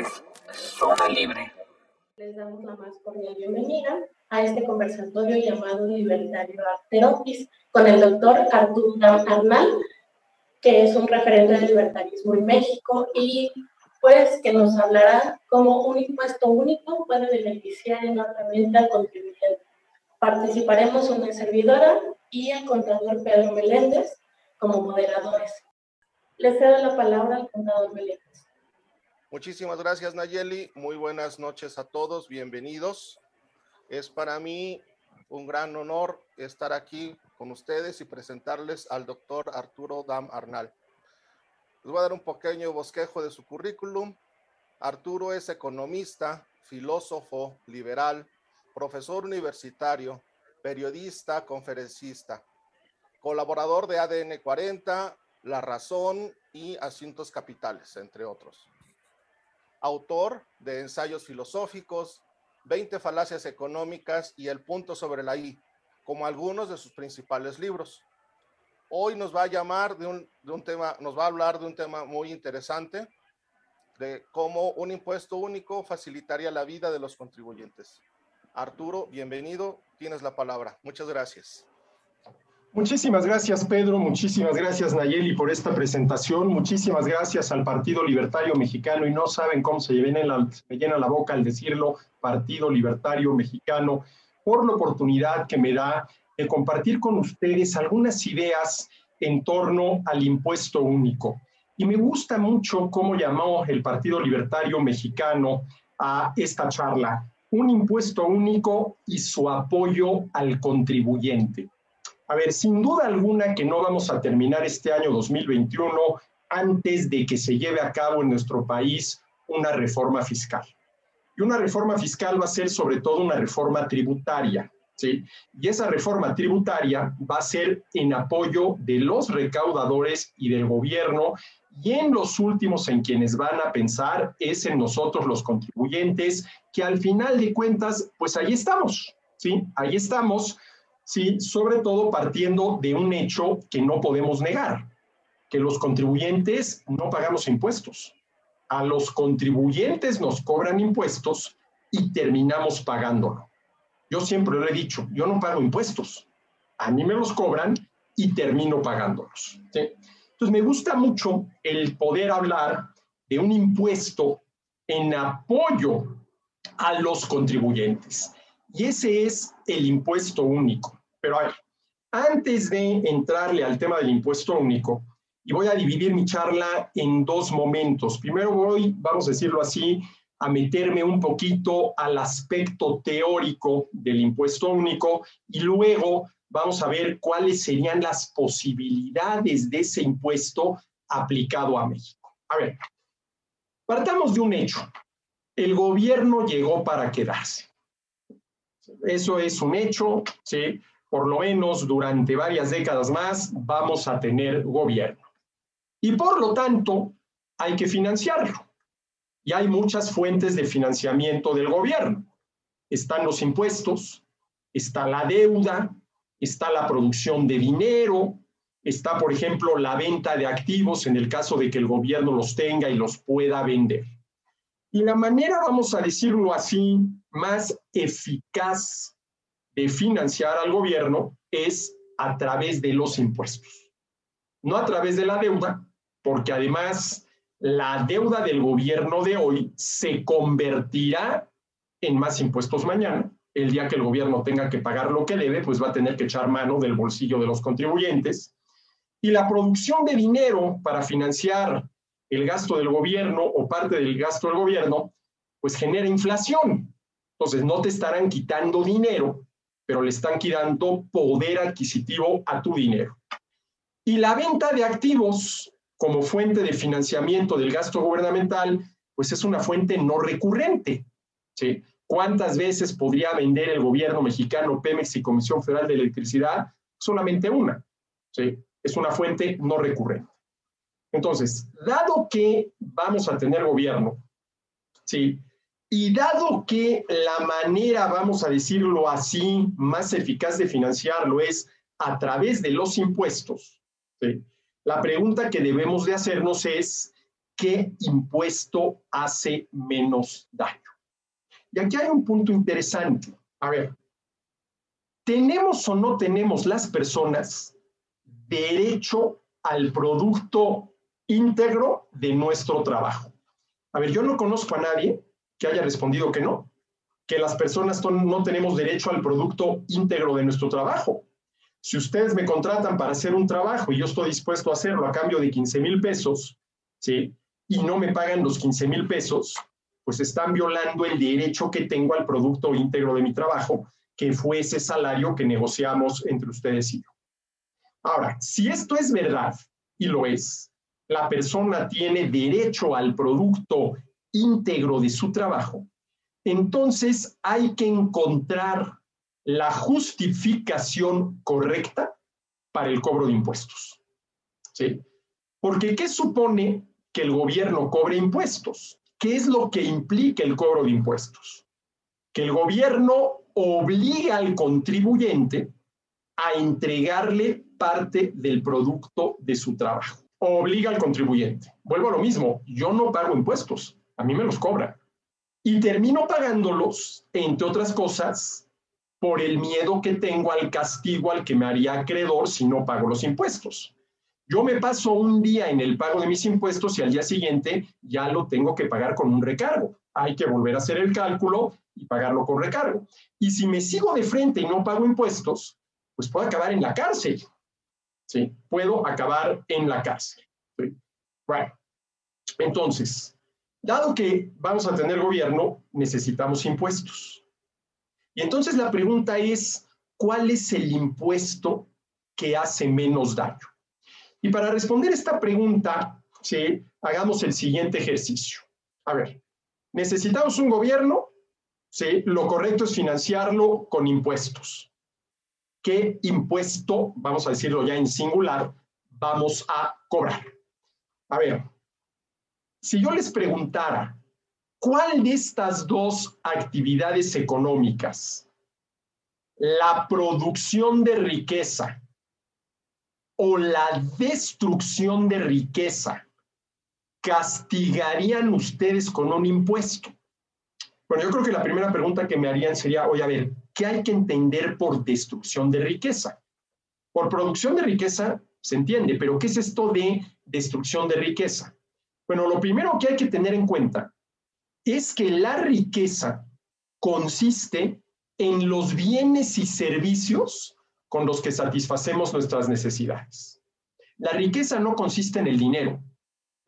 es Zona Libre. Les damos la más cordial bienvenida a este conversatorio llamado Libertario Arteropis con el doctor Arturo Arnal, que es un referente del libertarismo en México y pues que nos hablará cómo un impuesto único puede beneficiar enormemente al contribuyente. Participaremos una servidora y el contador Pedro Meléndez como moderadores. Le cedo la palabra al contador Meléndez. Muchísimas gracias Nayeli, muy buenas noches a todos, bienvenidos. Es para mí un gran honor estar aquí con ustedes y presentarles al doctor Arturo Dam Arnal. Les voy a dar un pequeño bosquejo de su currículum. Arturo es economista, filósofo, liberal, profesor universitario, periodista, conferencista, colaborador de ADN 40, La Razón y Asuntos Capitales, entre otros. Autor de ensayos filosóficos, 20 falacias económicas y El punto sobre la I, como algunos de sus principales libros. Hoy nos va a llamar de un, de un tema, nos va a hablar de un tema muy interesante, de cómo un impuesto único facilitaría la vida de los contribuyentes. Arturo, bienvenido, tienes la palabra. Muchas gracias. Muchísimas gracias, Pedro. Muchísimas gracias, Nayeli, por esta presentación. Muchísimas gracias al Partido Libertario Mexicano. Y no saben cómo se llena la boca al decirlo, Partido Libertario Mexicano, por la oportunidad que me da de compartir con ustedes algunas ideas en torno al impuesto único. Y me gusta mucho cómo llamó el Partido Libertario Mexicano a esta charla, un impuesto único y su apoyo al contribuyente. A ver, sin duda alguna que no vamos a terminar este año 2021 antes de que se lleve a cabo en nuestro país una reforma fiscal. Y una reforma fiscal va a ser sobre todo una reforma tributaria. Y esa reforma tributaria va a ser en apoyo de los recaudadores y del gobierno y en los últimos en quienes van a pensar es en nosotros los contribuyentes, que al final de cuentas, pues ahí estamos, ¿sí? Ahí estamos, ¿sí? Sobre todo partiendo de un hecho que no podemos negar, que los contribuyentes no pagamos impuestos. A los contribuyentes nos cobran impuestos y terminamos pagándolo. Yo siempre lo he dicho, yo no pago impuestos. A mí me los cobran y termino pagándolos. Entonces me gusta mucho el poder hablar de un impuesto en apoyo a los contribuyentes. Y ese es el impuesto único. Pero a ver, antes de entrarle al tema del impuesto único, y voy a dividir mi charla en dos momentos. Primero voy, vamos a decirlo así, a meterme un poquito al aspecto teórico del impuesto único y luego vamos a ver cuáles serían las posibilidades de ese impuesto aplicado a México. A ver, partamos de un hecho. El gobierno llegó para quedarse. Eso es un hecho, ¿sí? Por lo menos durante varias décadas más vamos a tener gobierno. Y por lo tanto, hay que financiarlo y hay muchas fuentes de financiamiento del gobierno. Están los impuestos, está la deuda, está la producción de dinero, está, por ejemplo, la venta de activos en el caso de que el gobierno los tenga y los pueda vender. Y la manera, vamos a decirlo así, más eficaz de financiar al gobierno es a través de los impuestos, no a través de la deuda, porque además la deuda del gobierno de hoy se convertirá en más impuestos mañana. El día que el gobierno tenga que pagar lo que debe, pues va a tener que echar mano del bolsillo de los contribuyentes. Y la producción de dinero para financiar el gasto del gobierno o parte del gasto del gobierno, pues genera inflación. Entonces no te estarán quitando dinero, pero le están quitando poder adquisitivo a tu dinero. Y la venta de activos como fuente de financiamiento del gasto gubernamental, pues es una fuente no recurrente. ¿sí? ¿Cuántas veces podría vender el gobierno mexicano, Pemex y Comisión Federal de Electricidad? Solamente una. ¿sí? Es una fuente no recurrente. Entonces, dado que vamos a tener gobierno, ¿sí? Y dado que la manera, vamos a decirlo así, más eficaz de financiarlo es a través de los impuestos. La pregunta que debemos de hacernos es, qué impuesto hace menos daño. Y aquí hay un punto interesante. A ver, ¿tenemos o no tenemos las personas derecho al producto íntegro de nuestro trabajo? A ver, yo no conozco a nadie que haya respondido que no, que las personas no tenemos derecho al producto íntegro de nuestro trabajo. Si ustedes me contratan para hacer un trabajo y yo estoy dispuesto a hacerlo a cambio de 15 mil pesos, ¿sí? Y no me pagan los 15 mil pesos, pues están violando el derecho que tengo al producto íntegro de mi trabajo, que fue ese salario que negociamos entre ustedes y yo. Ahora, si esto es verdad, y lo es, la persona tiene derecho al producto íntegro de su trabajo, entonces hay que encontrar la justificación correcta para el cobro de impuestos. ¿Sí? Porque ¿qué supone que el gobierno cobre impuestos? ¿Qué es lo que implica el cobro de impuestos? Que el gobierno obliga al contribuyente a entregarle parte del producto de su trabajo. Obliga al contribuyente. Vuelvo a lo mismo, yo no pago impuestos, a mí me los cobran. Y termino pagándolos, entre otras cosas, por el miedo que tengo al castigo al que me haría acreedor si no pago los impuestos. Yo me paso un día en el pago de mis impuestos y al día siguiente ya lo tengo que pagar con un recargo. Hay que volver a hacer el cálculo y pagarlo con recargo. Y si me sigo de frente y no pago impuestos, pues puedo acabar en la cárcel. ¿Sí? Puedo acabar en la cárcel. Bueno, entonces, dado que vamos a tener gobierno, necesitamos impuestos. Y entonces la pregunta es, ¿cuál es el impuesto que hace menos daño? Y para responder esta pregunta, ¿sí? hagamos el siguiente ejercicio. A ver, necesitamos un gobierno, ¿sí? lo correcto es financiarlo con impuestos. ¿Qué impuesto, vamos a decirlo ya en singular, vamos a cobrar? A ver, si yo les preguntara, ¿Cuál de estas dos actividades económicas, la producción de riqueza o la destrucción de riqueza, castigarían ustedes con un impuesto? Bueno, yo creo que la primera pregunta que me harían sería, oye, a ver, ¿qué hay que entender por destrucción de riqueza? Por producción de riqueza se entiende, pero ¿qué es esto de destrucción de riqueza? Bueno, lo primero que hay que tener en cuenta es que la riqueza consiste en los bienes y servicios con los que satisfacemos nuestras necesidades. La riqueza no consiste en el dinero.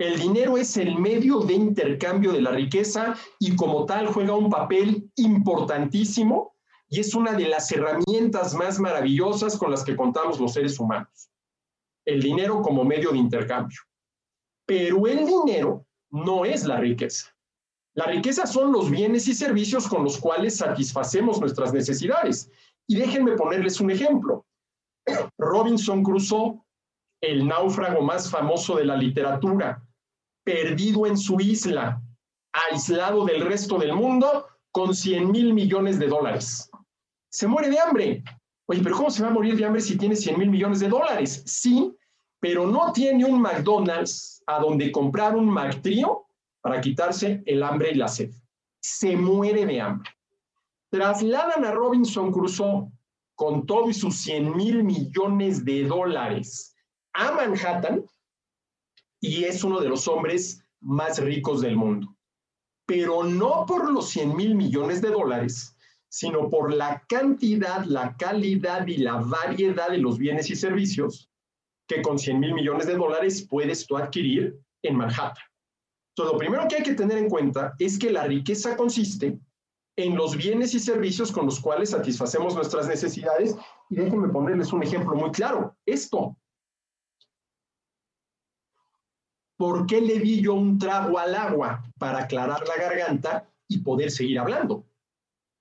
El dinero es el medio de intercambio de la riqueza y como tal juega un papel importantísimo y es una de las herramientas más maravillosas con las que contamos los seres humanos. El dinero como medio de intercambio. Pero el dinero no es la riqueza. La riqueza son los bienes y servicios con los cuales satisfacemos nuestras necesidades. Y déjenme ponerles un ejemplo. Robinson Crusoe, el náufrago más famoso de la literatura, perdido en su isla, aislado del resto del mundo, con 100 mil millones de dólares. Se muere de hambre. Oye, pero ¿cómo se va a morir de hambre si tiene 100 mil millones de dólares? Sí, pero no tiene un McDonald's a donde comprar un McTrio para quitarse el hambre y la sed. Se muere de hambre. Trasladan a Robinson Crusoe con todo y sus 100 mil millones de dólares a Manhattan y es uno de los hombres más ricos del mundo. Pero no por los 100 mil millones de dólares, sino por la cantidad, la calidad y la variedad de los bienes y servicios que con 100 mil millones de dólares puedes tú adquirir en Manhattan. Entonces, lo primero que hay que tener en cuenta es que la riqueza consiste en los bienes y servicios con los cuales satisfacemos nuestras necesidades. Y déjenme ponerles un ejemplo muy claro. Esto. ¿Por qué le di yo un trago al agua? Para aclarar la garganta y poder seguir hablando.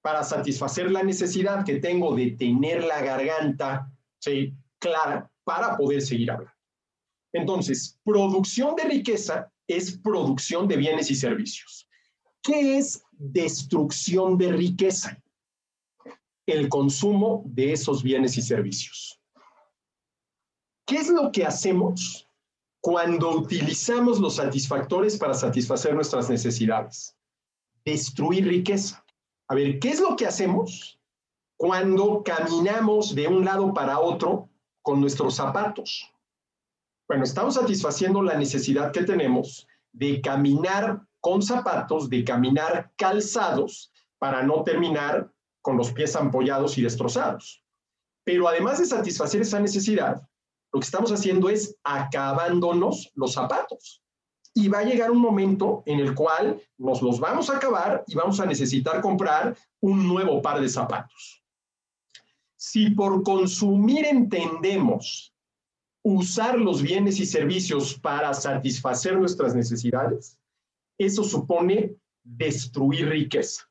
Para satisfacer la necesidad que tengo de tener la garganta ¿sí? Clara para poder seguir hablando. Entonces, producción de riqueza es producción de bienes y servicios. ¿Qué es destrucción de riqueza? El consumo de esos bienes y servicios. ¿Qué es lo que hacemos cuando utilizamos los satisfactores para satisfacer nuestras necesidades. Destruir riqueza. A ver, ¿qué es lo que hacemos cuando caminamos de un lado para otro con nuestros zapatos? Bueno, estamos satisfaciendo la necesidad que tenemos de caminar con zapatos, de caminar calzados para no terminar con los pies ampollados y destrozados. Pero además de satisfacer esa necesidad, lo que estamos haciendo es acabándonos los zapatos. Y va a llegar un momento en el cual nos los vamos a acabar y vamos a necesitar comprar un nuevo par de zapatos. Si por consumir entendemos usar los bienes y servicios para satisfacer nuestras necesidades, eso supone destruir riqueza.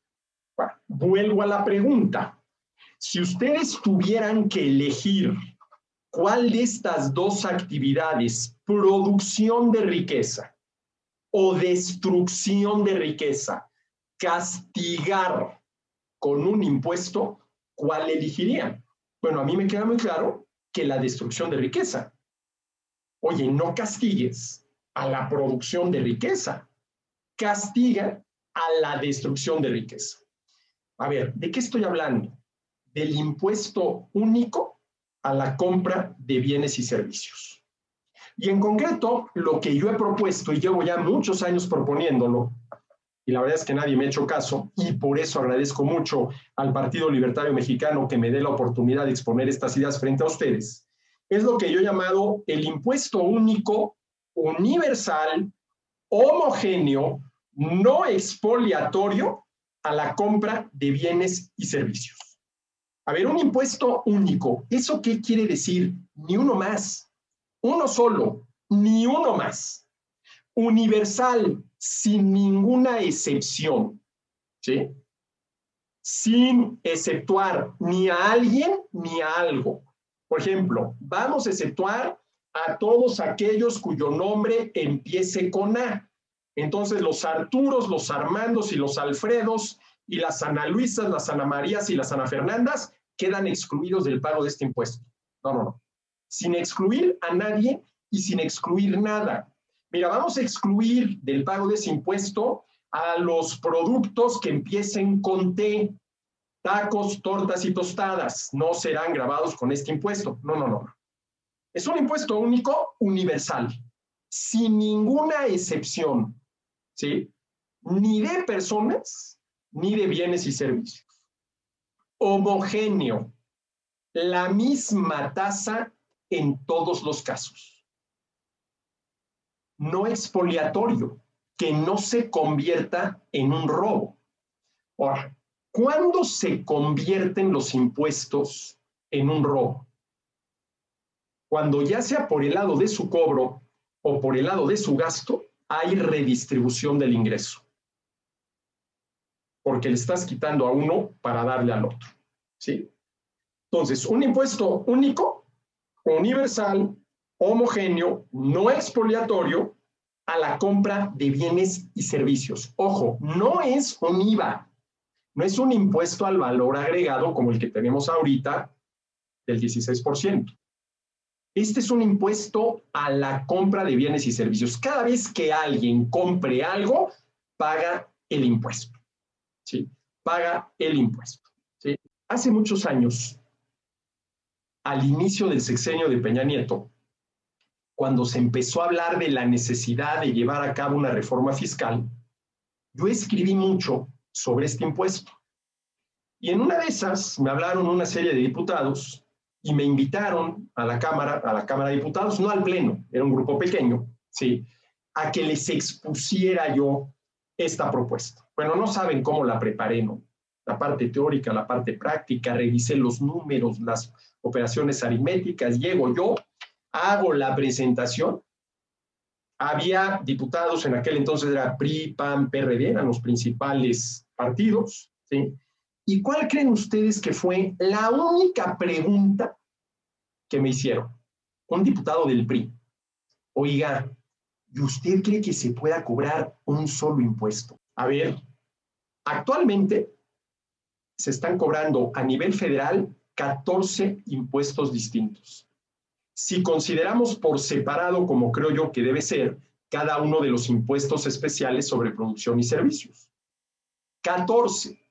vuelvo a la pregunta. Si ustedes tuvieran que elegir cuál de estas dos actividades, producción de riqueza o destrucción de riqueza, castigar con un impuesto, ¿cuál elegirían? Bueno, a mí me queda muy claro que la destrucción de riqueza. Oye, no castigues a la producción de riqueza, castiga a la destrucción de riqueza. A ver, ¿de qué estoy hablando? Del impuesto único a la compra de bienes y servicios. Y en concreto, lo que yo he propuesto, y llevo ya muchos años proponiéndolo, y la verdad es que nadie me ha hecho caso, y por eso agradezco mucho al Partido Libertario Mexicano que me dé la oportunidad de exponer estas ideas frente a ustedes, es lo que yo he llamado el impuesto único, universal, homogéneo, no expoliatorio a la compra de bienes y servicios. A ver, un impuesto único, ¿eso qué quiere decir? Ni uno más, uno solo, ni uno más. Universal, sin ninguna excepción, ¿sí? Sin exceptuar ni a alguien ni a algo. Por ejemplo, vamos a exceptuar a todos aquellos cuyo nombre empiece con A. Entonces, los Arturos, los Armandos y los Alfredos y las Ana Luisas, las Ana Marías y las Ana Fernandas quedan excluidos del pago de este impuesto. No, no, no. Sin excluir a nadie y sin excluir nada. Mira, vamos a excluir del pago de ese impuesto a los productos que empiecen con T. Tacos, tortas y tostadas no serán grabados con este impuesto. No, no, no. Es un impuesto único, universal, sin ninguna excepción, ¿sí? Ni de personas, ni de bienes y servicios homogéneo, la misma tasa en todos los casos. No expoliatorio, que no se convierta en un robo. Ahora, ¿cuándo se convierten los impuestos en un robo? Cuando ya sea por el lado de su cobro o por el lado de su gasto, hay redistribución del ingreso porque le estás quitando a uno para darle al otro. ¿sí? Entonces, un impuesto único, universal, homogéneo, no expoliatorio a la compra de bienes y servicios. Ojo, no es un IVA, no es un impuesto al valor agregado como el que tenemos ahorita del 16%. Este es un impuesto a la compra de bienes y servicios. Cada vez que alguien compre algo, paga el impuesto. ¿sí? Paga el impuesto. ¿sí? Hace muchos años, al inicio del sexenio de Peña Nieto, cuando se empezó a hablar de la necesidad de llevar a cabo una reforma fiscal, yo escribí mucho sobre este impuesto. Y en una de esas me hablaron una serie de diputados y me invitaron a la Cámara, a la Cámara de Diputados, no al Pleno, era un grupo pequeño, ¿sí? a que les expusiera yo esta propuesta. Bueno, no saben cómo la preparé, ¿no? La parte teórica, la parte práctica, revisé los números, las operaciones aritméticas, llego yo, hago la presentación. Había diputados, en aquel entonces era PRI, PAN, PRD, eran los principales partidos. ¿Y cuál creen ustedes que fue la única pregunta que me hicieron? Un diputado del PRI. Oiga, ¿y usted cree que se pueda cobrar un solo impuesto? A ver, actualmente se están cobrando a nivel federal 14 impuestos distintos. Si consideramos por separado, como creo yo que debe ser, cada uno de los impuestos especiales sobre producción y servicios. 14.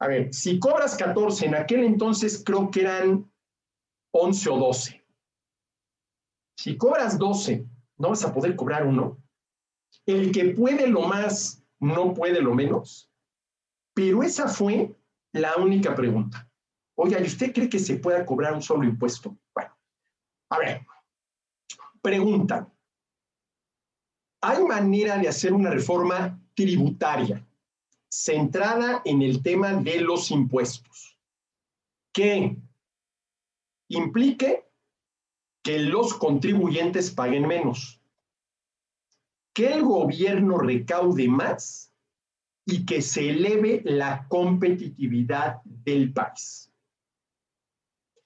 A ver, si cobras 14, en aquel entonces creo que eran 11 o 12. Si cobras 12, no vas a poder cobrar uno. El que puede lo más, no puede lo menos. Pero esa fue la única pregunta. Oiga, ¿y usted cree que se pueda cobrar un solo impuesto? Bueno, a ver, pregunta. ¿Hay manera de hacer una reforma tributaria centrada en el tema de los impuestos que implique que los contribuyentes paguen menos, que el gobierno recaude más y que se eleve la competitividad del país.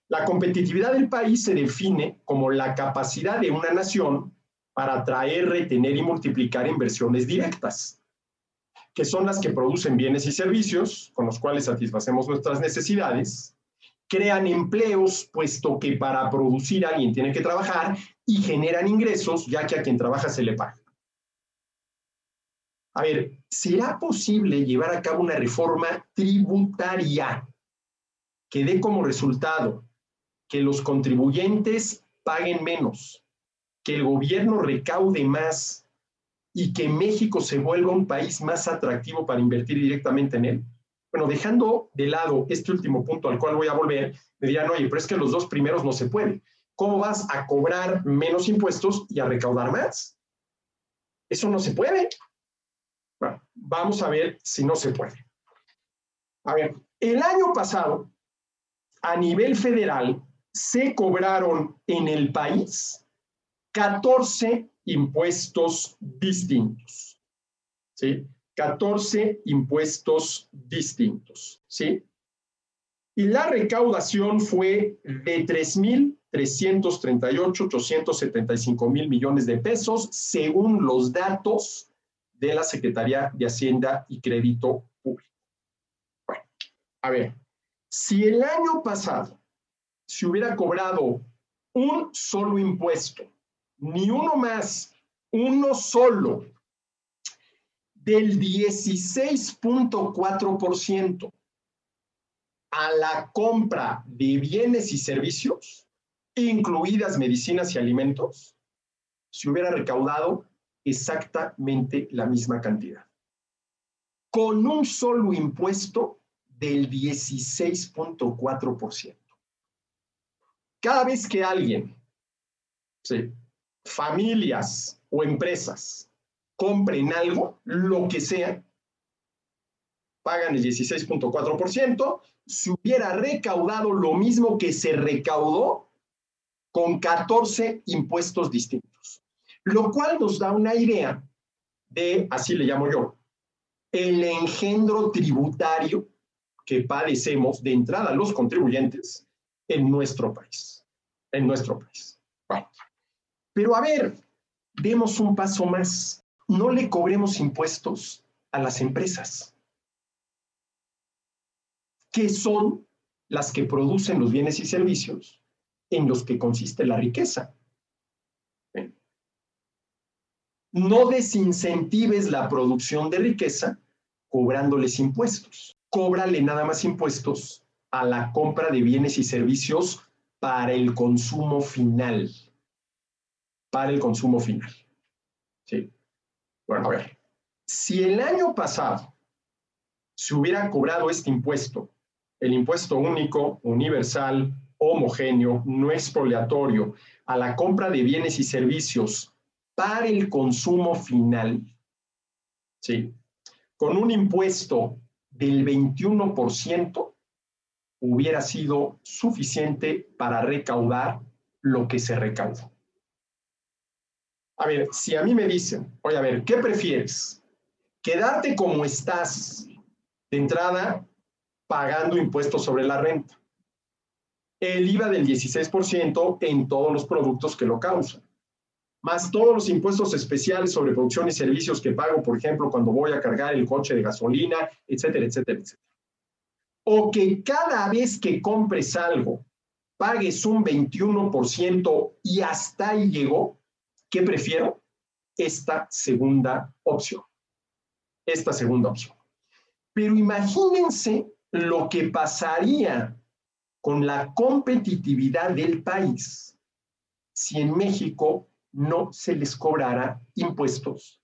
La competitividad del país se define como la capacidad de una nación para atraer, retener y multiplicar inversiones directas, que son las que producen bienes y servicios con los cuales satisfacemos nuestras necesidades, crean empleos, puesto que para producir alguien tiene que trabajar, y generan ingresos, ya que a quien trabaja se le paga. A ver, ¿será posible llevar a cabo una reforma tributaria que dé como resultado que los contribuyentes paguen menos, que el gobierno recaude más y que México se vuelva un país más atractivo para invertir directamente en él? Bueno, dejando de lado este último punto al cual voy a volver, me dirán, oye, pero es que los dos primeros no se pueden. ¿Cómo vas a cobrar menos impuestos y a recaudar más? Eso no se puede. Bueno, vamos a ver si no se puede. A ver, el año pasado, a nivel federal, se cobraron en el país 14 impuestos distintos. ¿Sí? 14 impuestos distintos, ¿sí? Y la recaudación fue de 3.338.875 mil millones de pesos, según los datos de la Secretaría de Hacienda y Crédito Público. Bueno, a ver, si el año pasado se hubiera cobrado un solo impuesto, ni uno más, uno solo, del 16.4% a la compra de bienes y servicios, incluidas medicinas y alimentos, se hubiera recaudado exactamente la misma cantidad. Con un solo impuesto del 16.4%. Cada vez que alguien, familias o empresas, compren algo, lo que sea, pagan el 16.4%, se hubiera recaudado lo mismo que se recaudó con 14 impuestos distintos, lo cual nos da una idea de, así le llamo yo, el engendro tributario que padecemos de entrada los contribuyentes en nuestro país, en nuestro país. Bueno, pero a ver, demos un paso más no le cobremos impuestos a las empresas, que son las que producen los bienes y servicios en los que consiste la riqueza. No desincentives la producción de riqueza cobrándoles impuestos. Cóbrale nada más impuestos a la compra de bienes y servicios para el consumo final. Para el consumo final. ¿Sí? Bueno, a ver, si el año pasado se hubiera cobrado este impuesto, el impuesto único, universal, homogéneo, no expoliatorio, a la compra de bienes y servicios para el consumo final, ¿sí? Con un impuesto del 21%, hubiera sido suficiente para recaudar lo que se recaudó. A ver, si a mí me dicen, oye, a ver, ¿qué prefieres? ¿Quedarte como estás de entrada pagando impuestos sobre la renta? El IVA del 16% en todos los productos que lo causan, más todos los impuestos especiales sobre producción y servicios que pago, por ejemplo, cuando voy a cargar el coche de gasolina, etcétera, etcétera, etcétera. O que cada vez que compres algo pagues un 21% y hasta ahí llegó, ¿qué prefiero? Esta segunda opción. Esta segunda opción. Pero imagínense lo que pasaría con la competitividad del país si en México no se les cobrara impuestos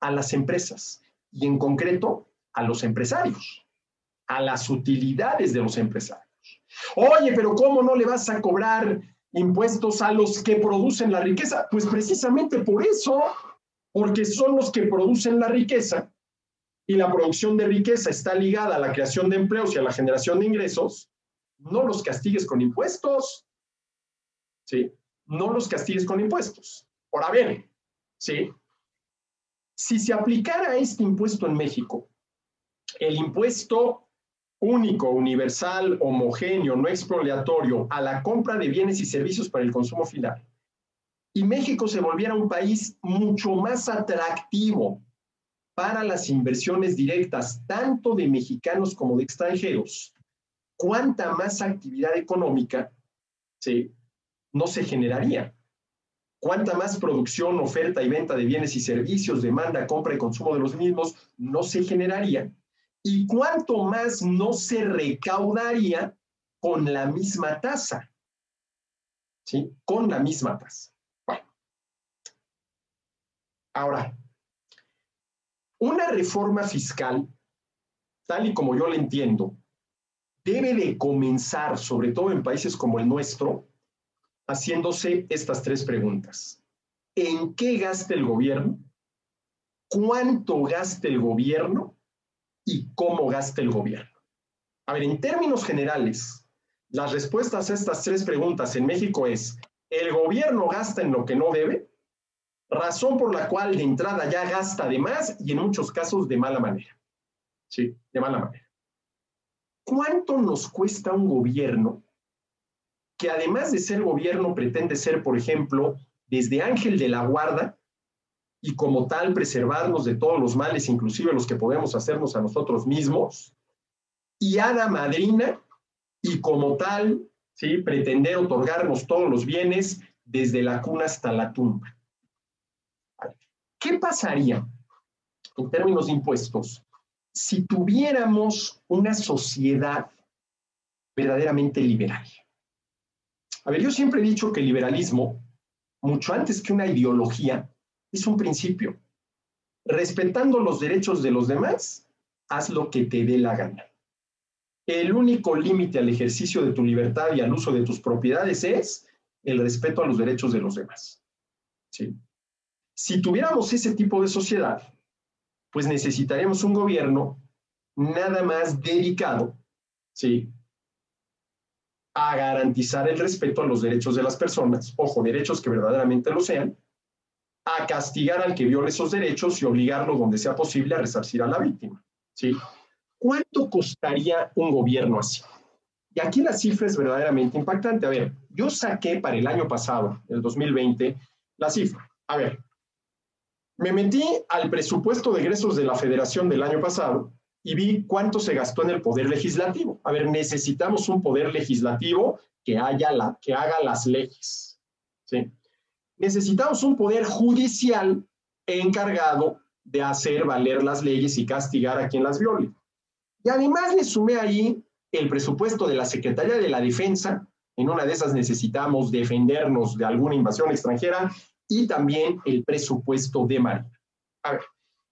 a las empresas y en concreto a los empresarios, a las utilidades de los empresarios. Oye, pero ¿cómo no le vas a cobrar impuestos a los que producen la riqueza? Pues precisamente por eso, porque son los que producen la riqueza y la producción de riqueza está ligada a la creación de empleos y a la generación de ingresos, no los castigues con impuestos. ¿Sí? No los castigues con impuestos. Ahora bien, ¿sí? Si se aplicara este impuesto en México, el impuesto único, universal, homogéneo, no expropiatorio a la compra de bienes y servicios para el consumo final, y México se volviera un país mucho más atractivo para las inversiones directas, tanto de mexicanos como de extranjeros, cuánta más actividad económica ¿sí? no se generaría. Cuánta más producción, oferta y venta de bienes y servicios, demanda, compra y consumo de los mismos no se generaría. Y cuánto más no se recaudaría con la misma tasa. ¿Sí? Con la misma tasa. Bueno. Ahora, una reforma fiscal, tal y como yo la entiendo, debe de comenzar, sobre todo en países como el nuestro, haciéndose estas tres preguntas. ¿En qué gasta el gobierno? ¿Cuánto gasta el gobierno? ¿Y cómo gasta el gobierno? A ver, en términos generales, las respuestas a estas tres preguntas en México es, ¿el gobierno gasta en lo que no debe? Razón por la cual de entrada ya gasta de más y en muchos casos de mala manera. Sí, de mala manera. ¿Cuánto nos cuesta un gobierno que además de ser gobierno pretende ser, por ejemplo, desde ángel de la guarda y como tal preservarnos de todos los males, inclusive los que podemos hacernos a nosotros mismos, y hada madrina y como tal, ¿sí? pretender otorgarnos todos los bienes desde la cuna hasta la tumba. ¿Qué pasaría en términos de impuestos si tuviéramos una sociedad verdaderamente liberal. A ver, yo siempre he dicho que el liberalismo, mucho antes que una ideología, es un principio. Respetando los derechos de los demás, haz lo que te dé la gana. El único límite al ejercicio de tu libertad y al uso de tus propiedades es el respeto a los derechos de los demás. ¿Sí? Si tuviéramos ese tipo de sociedad, pues necesitaremos un gobierno nada más dedicado, ¿sí? A garantizar el respeto a los derechos de las personas, ojo, derechos que verdaderamente lo sean, a castigar al que viole esos derechos y obligarlo donde sea posible a resarcir a la víctima, ¿sí? ¿Cuánto costaría un gobierno así? Y aquí la cifra es verdaderamente impactante. A ver, yo saqué para el año pasado, el 2020, la cifra. A ver, me metí al presupuesto de egresos de la federación del año pasado y vi cuánto se gastó en el poder legislativo. A ver, necesitamos un poder legislativo que, haya la, que haga las leyes. ¿sí? Necesitamos un poder judicial encargado de hacer valer las leyes y castigar a quien las viole. Y además le sumé ahí el presupuesto de la Secretaría de la Defensa. En una de esas necesitamos defendernos de alguna invasión extranjera y también el presupuesto de Marina. A ver,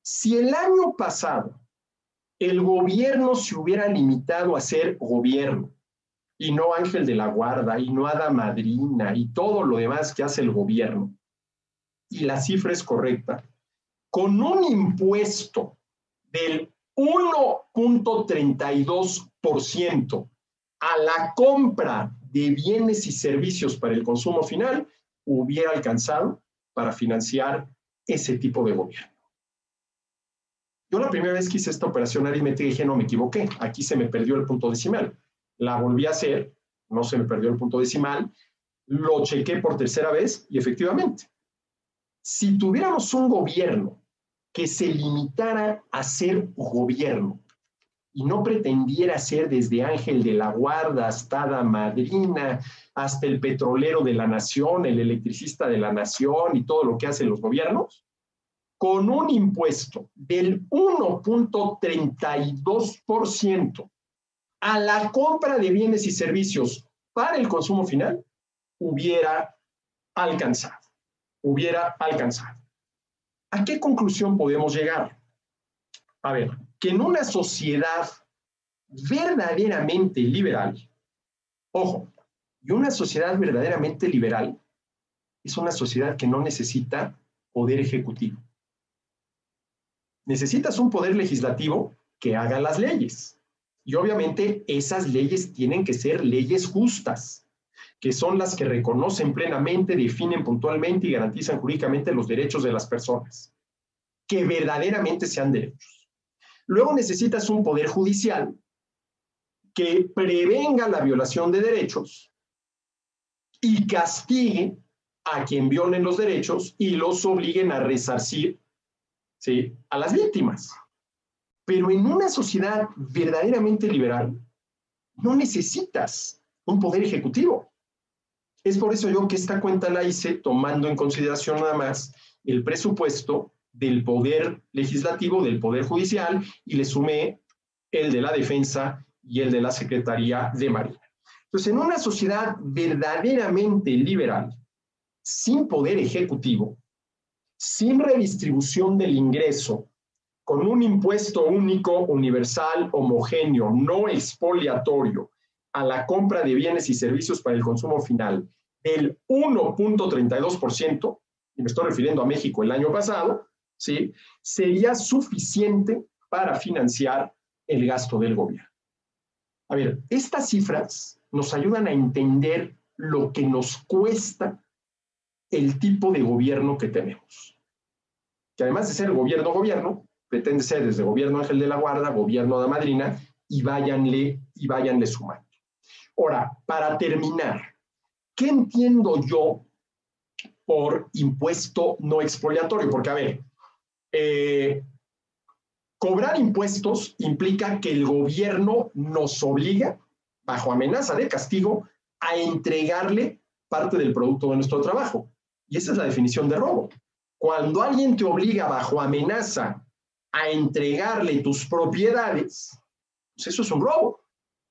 si el año pasado el gobierno se hubiera limitado a ser gobierno y no ángel de la guarda y no hada madrina y todo lo demás que hace el gobierno, y la cifra es correcta, con un impuesto del 1.32% a la compra de bienes y servicios para el consumo final, hubiera alcanzado para financiar ese tipo de gobierno. Yo la primera vez que hice esta operación aritmética dije, no, me equivoqué, aquí se me perdió el punto decimal. La volví a hacer, no se me perdió el punto decimal, lo chequé por tercera vez y efectivamente, si tuviéramos un gobierno que se limitara a ser gobierno y no pretendiera ser desde Ángel de la Guarda hasta la Madrina, hasta el petrolero de la nación, el electricista de la nación y todo lo que hacen los gobiernos, con un impuesto del 1.32% a la compra de bienes y servicios para el consumo final, hubiera alcanzado, hubiera alcanzado. ¿A qué conclusión podemos llegar? A ver, que en una sociedad verdaderamente liberal, ojo, y una sociedad verdaderamente liberal es una sociedad que no necesita poder ejecutivo. Necesitas un poder legislativo que haga las leyes. Y obviamente esas leyes tienen que ser leyes justas, que son las que reconocen plenamente, definen puntualmente y garantizan jurídicamente los derechos de las personas, que verdaderamente sean derechos. Luego necesitas un poder judicial que prevenga la violación de derechos y castigue a quien violen los derechos y los obliguen a resarcir ¿sí? a las víctimas. Pero en una sociedad verdaderamente liberal, no necesitas un poder ejecutivo. Es por eso yo que esta cuenta la hice tomando en consideración nada más el presupuesto del poder legislativo, del poder judicial, y le sumé el de la defensa y el de la Secretaría de Marina. Entonces, en una sociedad verdaderamente liberal, sin poder ejecutivo, sin redistribución del ingreso, con un impuesto único, universal, homogéneo, no expoliatorio, a la compra de bienes y servicios para el consumo final del 1.32%, y me estoy refiriendo a México el año pasado, ¿sí? sería suficiente para financiar el gasto del gobierno. A ver, estas cifras nos ayudan a entender lo que nos cuesta el tipo de gobierno que tenemos. Que además de ser gobierno-gobierno, pretende ser desde gobierno Ángel de la Guarda, gobierno de Madrina, y váyanle, y váyanle sumando. Ahora, para terminar, ¿qué entiendo yo por impuesto no expoliatorio? Porque, a ver, eh, cobrar impuestos implica que el gobierno nos obliga, bajo amenaza de castigo, a entregarle parte del producto de nuestro trabajo. Y esa es la definición de robo. Cuando alguien te obliga bajo amenaza a entregarle tus propiedades, pues eso es un robo.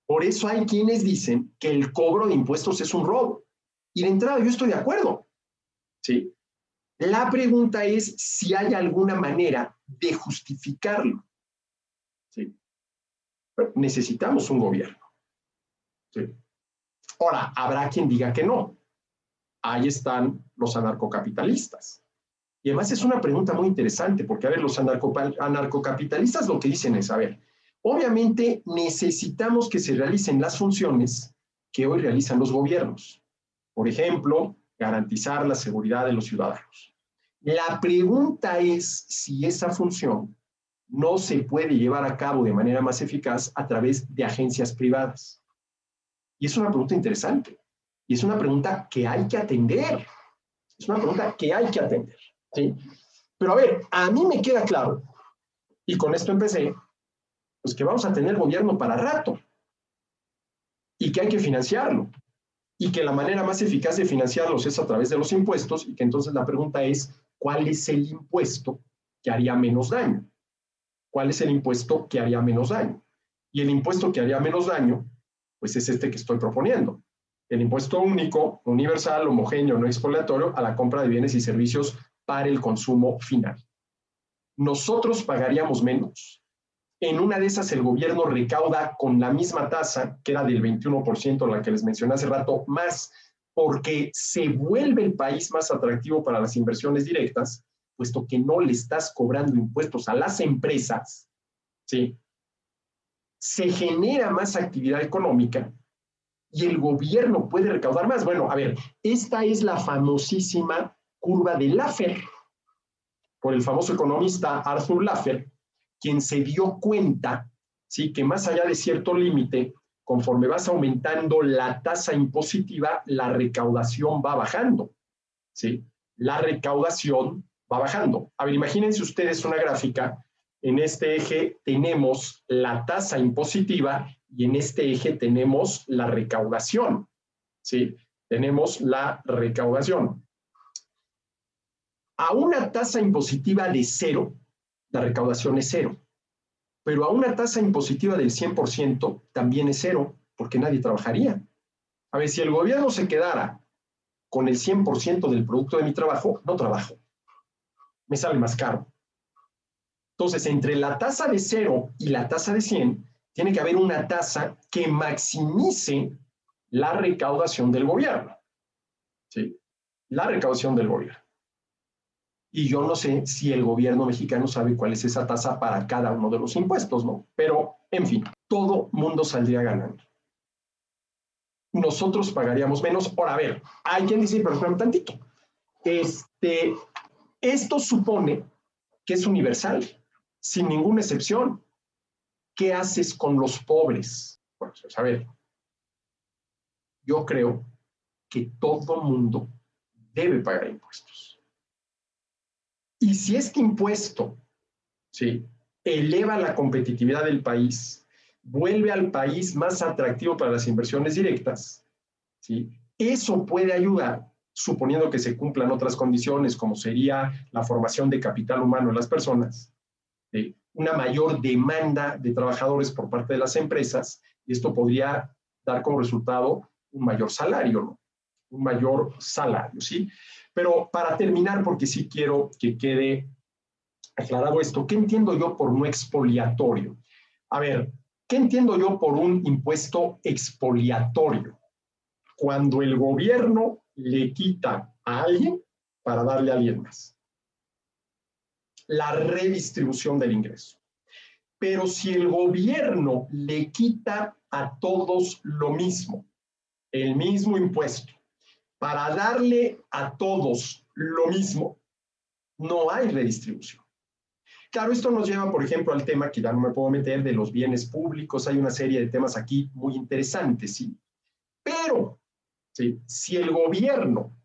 Por eso hay quienes dicen que el cobro de impuestos es un robo. Y de entrada yo estoy de acuerdo. ¿Sí? La pregunta es si hay alguna manera de justificarlo. ¿Sí? necesitamos un gobierno. ¿Sí? Ahora, habrá quien diga que no. Ahí están los anarcocapitalistas. Y además es una pregunta muy interesante, porque, a ver, los anarcocapitalistas lo que dicen es, a ver, obviamente necesitamos que se realicen las funciones que hoy realizan los gobiernos. Por ejemplo, garantizar la seguridad de los ciudadanos. La pregunta es si esa función no se puede llevar a cabo de manera más eficaz a través de agencias privadas. Y es una pregunta interesante. Y es una pregunta que hay que atender. Es una pregunta que hay que atender. ¿Sí? Pero a ver, a mí me queda claro, y con esto empecé, pues que vamos a tener gobierno para rato y que hay que financiarlo y que la manera más eficaz de financiarlos es a través de los impuestos y que entonces la pregunta es, ¿cuál es el impuesto que haría menos daño? ¿Cuál es el impuesto que haría menos daño? Y el impuesto que haría menos daño, pues es este que estoy proponiendo. El impuesto único, universal, homogéneo, no expoliatorio a la compra de bienes y servicios para el consumo final. Nosotros pagaríamos menos en una de esas el gobierno recauda con la misma tasa, que era del 21%, la que les mencioné hace rato, más porque se vuelve el país más atractivo para las inversiones directas, puesto que no le estás cobrando impuestos a las empresas, ¿sí? Se genera más actividad económica y el gobierno puede recaudar más. Bueno, a ver, esta es la famosísima curva de Laffer, por el famoso economista Arthur Laffer, quien se dio cuenta, ¿sí? Que más allá de cierto límite, conforme vas aumentando la tasa impositiva, la recaudación va bajando, ¿sí? La recaudación va bajando. A ver, imagínense ustedes una gráfica En este eje tenemos la tasa impositiva y en este eje tenemos la recaudación. ¿sí? Tenemos la recaudación. A una tasa impositiva de cero, la recaudación es cero. Pero a una tasa impositiva del 100% también es cero, porque nadie trabajaría. A ver, si el gobierno se quedara con el 100% del producto de mi trabajo, no trabajo. Me sale más caro. Entonces, entre la tasa de cero y la tasa de 100, tiene que haber una tasa que maximice la recaudación del gobierno. ¿Sí? La recaudación del gobierno. Y yo no sé si el gobierno mexicano sabe cuál es esa tasa para cada uno de los impuestos, ¿no? Pero, en fin, todo mundo saldría ganando. Nosotros pagaríamos menos. Por a ver, hay quien dice, pero un tantito. Este, esto supone que es universal, sin ninguna excepción. ¿Qué haces con los pobres? Bueno, pues, a ver, yo creo que todo mundo debe pagar impuestos y si este impuesto ¿sí? eleva la competitividad del país, vuelve al país más atractivo para las inversiones directas, ¿sí? eso puede ayudar, suponiendo que se cumplan otras condiciones, como sería la formación de capital humano en las personas, una mayor demanda de trabajadores por parte de las empresas, y esto podría dar como resultado un mayor salario, ¿no? un mayor salario, ¿sí? Pero para terminar, porque sí quiero que quede aclarado esto, ¿qué entiendo yo por no expoliatorio? A ver, ¿qué entiendo yo por un impuesto expoliatorio? Cuando el gobierno le quita a alguien para darle a alguien más. La redistribución del ingreso. Pero si el gobierno le quita a todos lo mismo, el mismo impuesto, para darle a todos lo mismo, no hay redistribución. Claro, esto nos lleva, por ejemplo, al tema que ya no me puedo meter de los bienes públicos. Hay una serie de temas aquí muy interesantes, sí. Pero, si el gobierno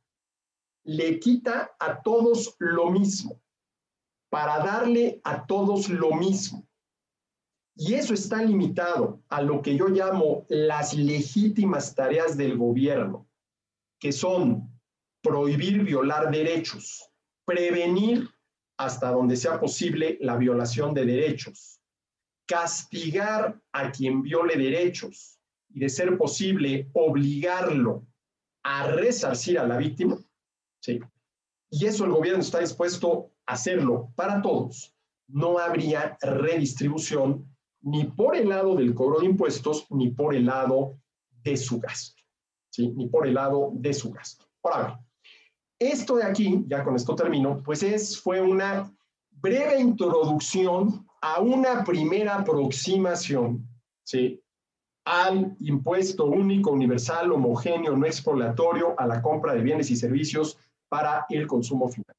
le quita a todos lo mismo para darle a todos lo mismo, y eso está limitado a lo que yo llamo las legítimas tareas del gobierno, que son prohibir violar derechos, prevenir hasta donde sea posible la violación de derechos, castigar a quien viole derechos y, de ser posible, obligarlo a resarcir a la víctima. ¿sí? Y eso el gobierno está dispuesto a hacerlo para todos. No habría redistribución ni por el lado del cobro de impuestos ni por el lado de su gasto ni por el lado de su gasto. Ahora, esto de aquí, ya con esto termino, pues es, fue una breve introducción a una primera aproximación ¿sí? al impuesto único, universal, homogéneo, no exploratorio a la compra de bienes y servicios para el consumo final.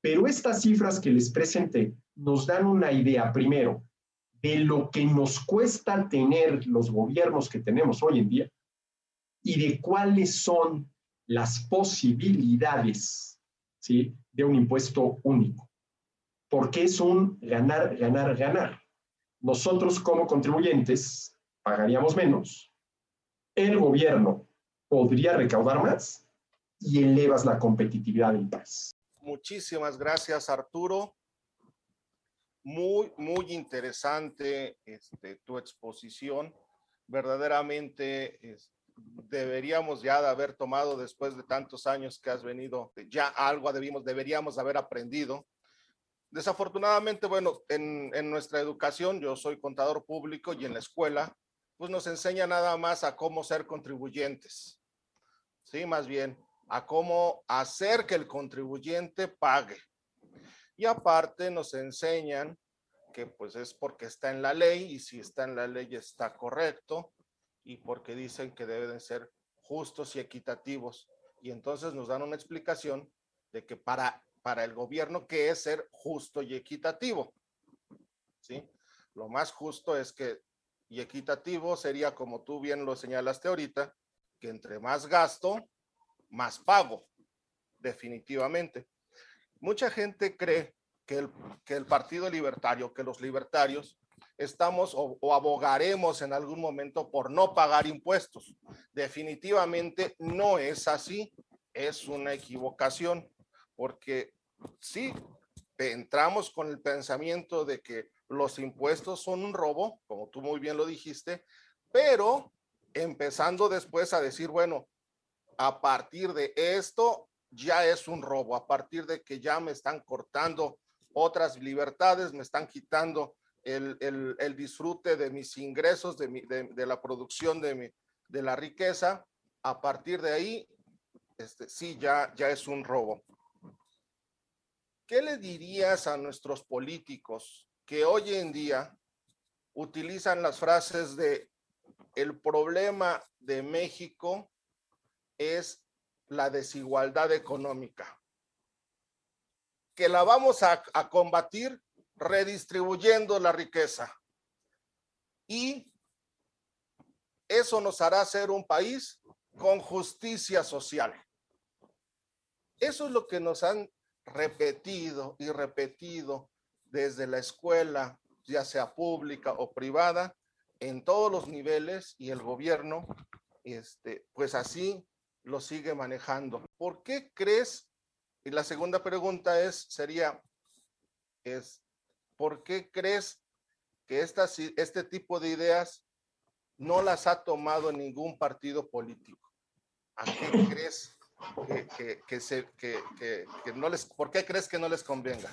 Pero estas cifras que les presenté nos dan una idea, primero, de lo que nos cuesta tener los gobiernos que tenemos hoy en día, y de cuáles son las posibilidades ¿sí? de un impuesto único. Porque es un ganar, ganar, ganar. Nosotros como contribuyentes pagaríamos menos, el gobierno podría recaudar más y elevas la competitividad del país. Muchísimas gracias, Arturo. Muy, muy interesante este, tu exposición. Verdaderamente este, deberíamos ya de haber tomado después de tantos años que has venido, ya algo debimos, deberíamos haber aprendido. Desafortunadamente, bueno, en, en nuestra educación, yo soy contador público y en la escuela, pues nos enseña nada más a cómo ser contribuyentes. Sí, más bien, a cómo hacer que el contribuyente pague. Y aparte nos enseñan que pues es porque está en la ley y si está en la ley está correcto y porque dicen que deben ser justos y equitativos. Y entonces nos dan una explicación de que para, para el gobierno, ¿qué es ser justo y equitativo? ¿Sí? Lo más justo es que, y equitativo sería, como tú bien lo señalaste ahorita, que entre más gasto, más pago, definitivamente. Mucha gente cree que el, que el Partido Libertario, que los libertarios, estamos o, abogaremos en algún momento por no pagar impuestos. Definitivamente no es así, es una equivocación, porque sí, entramos con el pensamiento de que los impuestos son un robo, como tú muy bien lo dijiste, pero empezando después a decir, bueno, a partir de esto ya es un robo, a partir de que ya me están cortando otras libertades, me están quitando el, el, disfrute de mis ingresos, de, mi, de la producción de, mi, de la riqueza, a partir de ahí, este, sí, ya, ya es un robo. ¿Qué le dirías a nuestros políticos que hoy en día utilizan las frases de el problema de México es la desigualdad económica, que la vamos a, a combatir redistribuyendo la riqueza. Y eso nos hará ser un país con justicia social. Eso es lo que nos han repetido y repetido desde la escuela, ya sea pública o privada, en todos los niveles y el gobierno, este, pues así lo sigue manejando. ¿Por qué crees? Y la segunda pregunta es, sería, es, ¿por qué crees que estas, este tipo de ideas no las ha tomado ningún partido político? ¿A qué crees que, no les, por qué crees que no les convenga?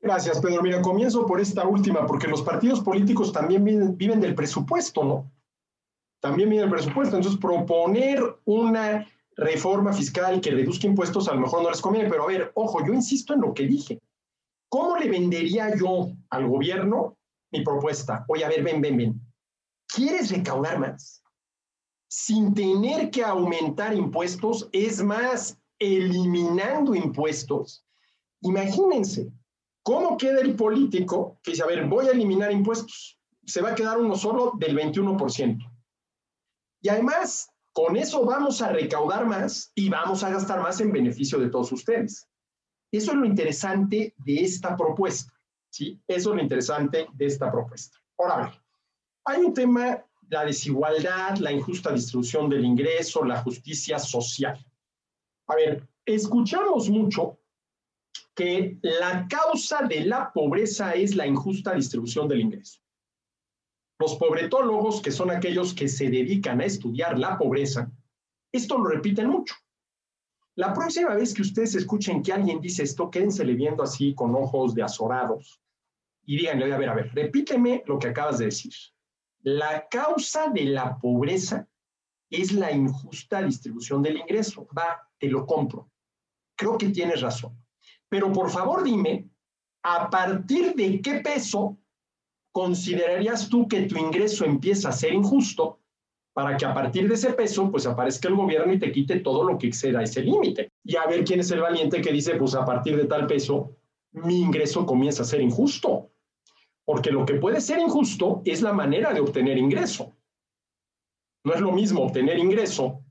Gracias, Pedro. Mira, comienzo por esta última, porque los partidos políticos también viven, viven del presupuesto, ¿no? También viven del presupuesto. Entonces, proponer una reforma fiscal que reduzca impuestos a lo mejor no les conviene, pero a ver, ojo, yo insisto en lo que dije. ¿Cómo le vendería yo al gobierno mi propuesta? Oye, a ver, ven, ven, ven. ¿Quieres recaudar más? Sin tener que aumentar impuestos, es más, eliminando impuestos. Imagínense, ¿Cómo queda el político que dice, a ver, voy a eliminar impuestos? Se va a quedar uno solo del 21%. Y además, con eso vamos a recaudar más y vamos a gastar más en beneficio de todos ustedes. Eso es lo interesante de esta propuesta, ¿sí? Eso es lo interesante de esta propuesta. Ahora, ver, hay un tema, la desigualdad, la injusta distribución del ingreso, la justicia social. A ver, escuchamos mucho que la causa de la pobreza es la injusta distribución del ingreso. Los pobretólogos, que son aquellos que se dedican a estudiar la pobreza, esto lo repiten mucho. La próxima vez que ustedes escuchen que alguien dice esto, quédensele viendo así con ojos de azorados y díganle, a ver, a ver, repíteme lo que acabas de decir. La causa de la pobreza es la injusta distribución del ingreso. Va, te lo compro. Creo que tienes razón. Pero por favor dime, ¿a partir de qué peso considerarías tú que tu ingreso empieza a ser injusto para que a partir de ese peso pues aparezca el gobierno y te quite todo lo que exceda ese límite? Y a ver quién es el valiente que dice pues a partir de tal peso mi ingreso comienza a ser injusto. Porque lo que puede ser injusto es la manera de obtener ingreso. No es lo mismo obtener ingreso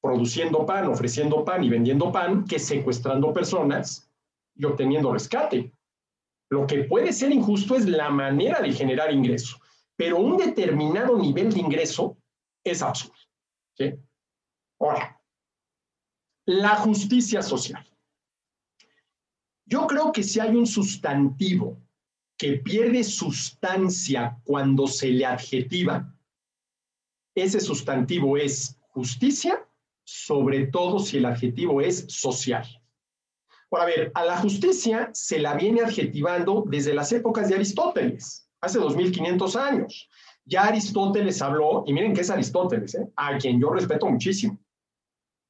produciendo pan, ofreciendo pan y vendiendo pan que secuestrando personas y obteniendo rescate. Lo que puede ser injusto es la manera de generar ingreso, pero un determinado nivel de ingreso es absurdo. Ahora, la justicia social. Yo creo que si hay un sustantivo que pierde sustancia cuando se le adjetiva, ese sustantivo es justicia, sobre todo si el adjetivo es social. Por ver, a la justicia se la viene adjetivando desde las épocas de Aristóteles, hace 2500 años. Ya Aristóteles habló, y miren que es Aristóteles, ¿eh? a quien yo respeto muchísimo,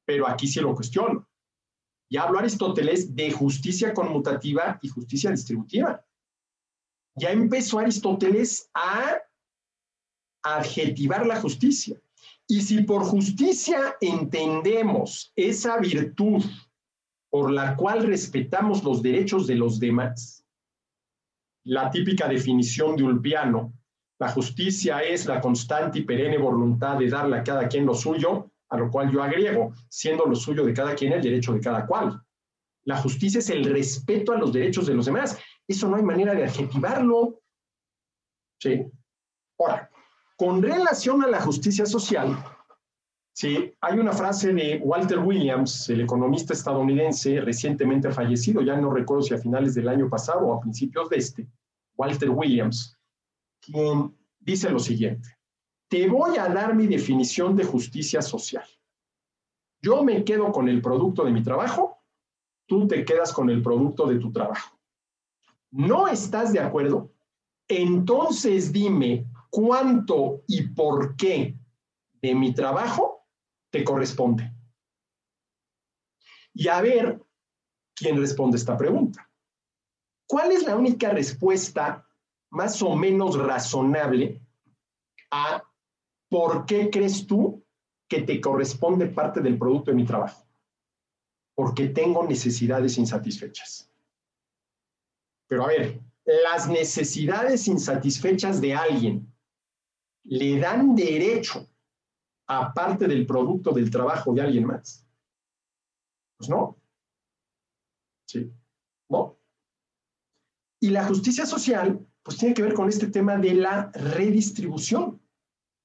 pero aquí sí lo cuestiono. Ya habló Aristóteles de justicia conmutativa y justicia distributiva. Ya empezó Aristóteles a adjetivar la justicia. Y si por justicia entendemos esa virtud por la cual respetamos los derechos de los demás. La típica definición de Ulpiano, la justicia es la constante y perenne voluntad de darle a cada quien lo suyo, a lo cual yo agrego, siendo lo suyo de cada quien el derecho de cada cual. La justicia es el respeto a los derechos de los demás. Eso no hay manera de adjetivarlo. ¿Sí? Ahora, con relación a la justicia social, sí, hay una frase de Walter Williams, el economista estadounidense recientemente fallecido, ya no recuerdo si a finales del año pasado o a principios de este, Walter Williams, quien dice lo siguiente, te voy a dar mi definición de justicia social. Yo me quedo con el producto de mi trabajo, tú te quedas con el producto de tu trabajo. ¿No estás de acuerdo? Entonces dime cuánto y por qué de mi trabajo te corresponde. Y a ver quién responde esta pregunta. ¿Cuál es la única respuesta más o menos razonable a por qué crees tú que te corresponde parte del producto de mi trabajo? Porque tengo necesidades insatisfechas. Pero a ver, las necesidades insatisfechas de alguien le dan derecho a parte del producto del trabajo de alguien más. Pues no. Sí. No. Y la justicia social, pues tiene que ver con este tema de la redistribución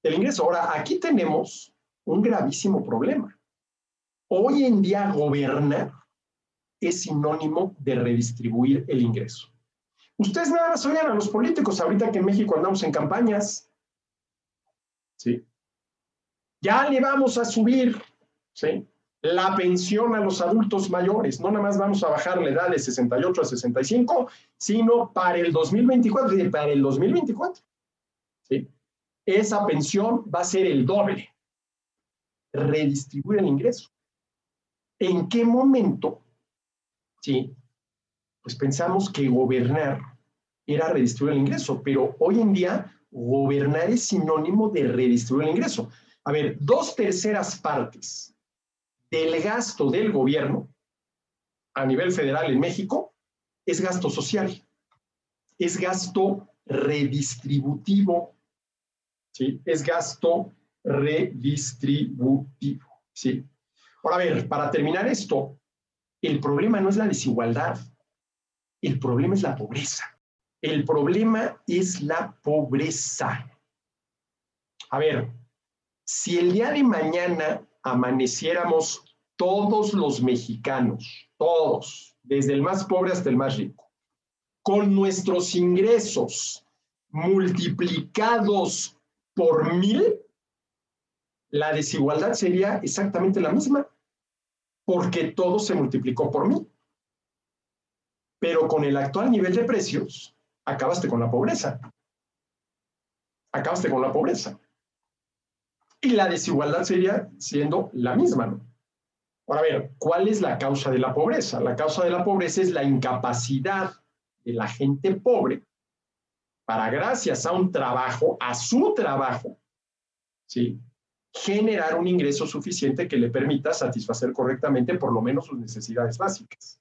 del ingreso. Ahora, aquí tenemos un gravísimo problema. Hoy en día gobernar es sinónimo de redistribuir el ingreso. Ustedes nada más oigan a los políticos ahorita que en México andamos en campañas. ¿Sí? Ya le vamos a subir, ¿sí? La pensión a los adultos mayores. No nada más vamos a bajar la edad de 68 a 65, sino para el 2024, para el 2024. ¿Sí? Esa pensión va a ser el doble. Redistribuir el ingreso. ¿En qué momento? Sí, pues pensamos que gobernar era redistribuir el ingreso, pero hoy en día gobernar es sinónimo de redistribuir el ingreso. A ver, dos terceras partes del gasto del gobierno a nivel federal en México es gasto social, es gasto redistributivo, ¿sí? Es gasto redistributivo, ¿sí? Ahora, a ver, para terminar esto, el problema no es la desigualdad, el problema es la pobreza. El problema es la pobreza. A ver, si el día de mañana amaneciéramos todos los mexicanos, todos, desde el más pobre hasta el más rico, con nuestros ingresos multiplicados por mil, la desigualdad sería exactamente la misma, porque todo se multiplicó por mil. Pero con el actual nivel de precios, acabaste con la pobreza. Acabaste con la pobreza. Y la desigualdad sería siendo la misma, ¿no? Ahora, a ver, ¿cuál es la causa de la pobreza? La causa de la pobreza es la incapacidad de la gente pobre para, gracias a un trabajo, a su trabajo, ¿sí? generar un ingreso suficiente que le permita satisfacer correctamente por lo menos sus necesidades básicas.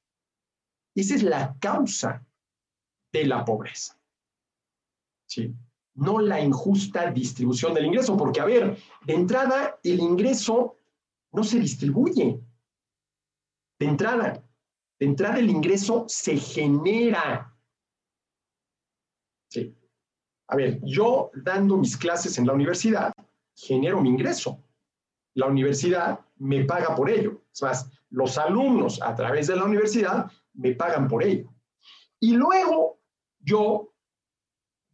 Esa es la causa de la pobreza. ¿Sí? No la injusta distribución del ingreso, porque, a ver, de entrada, el ingreso no se distribuye. De entrada, de entrada el ingreso se genera. Sí. A ver, yo dando mis clases en la universidad, genero mi ingreso. La universidad me paga por ello. Es más, los alumnos a través de la universidad me pagan por ello. Y luego yo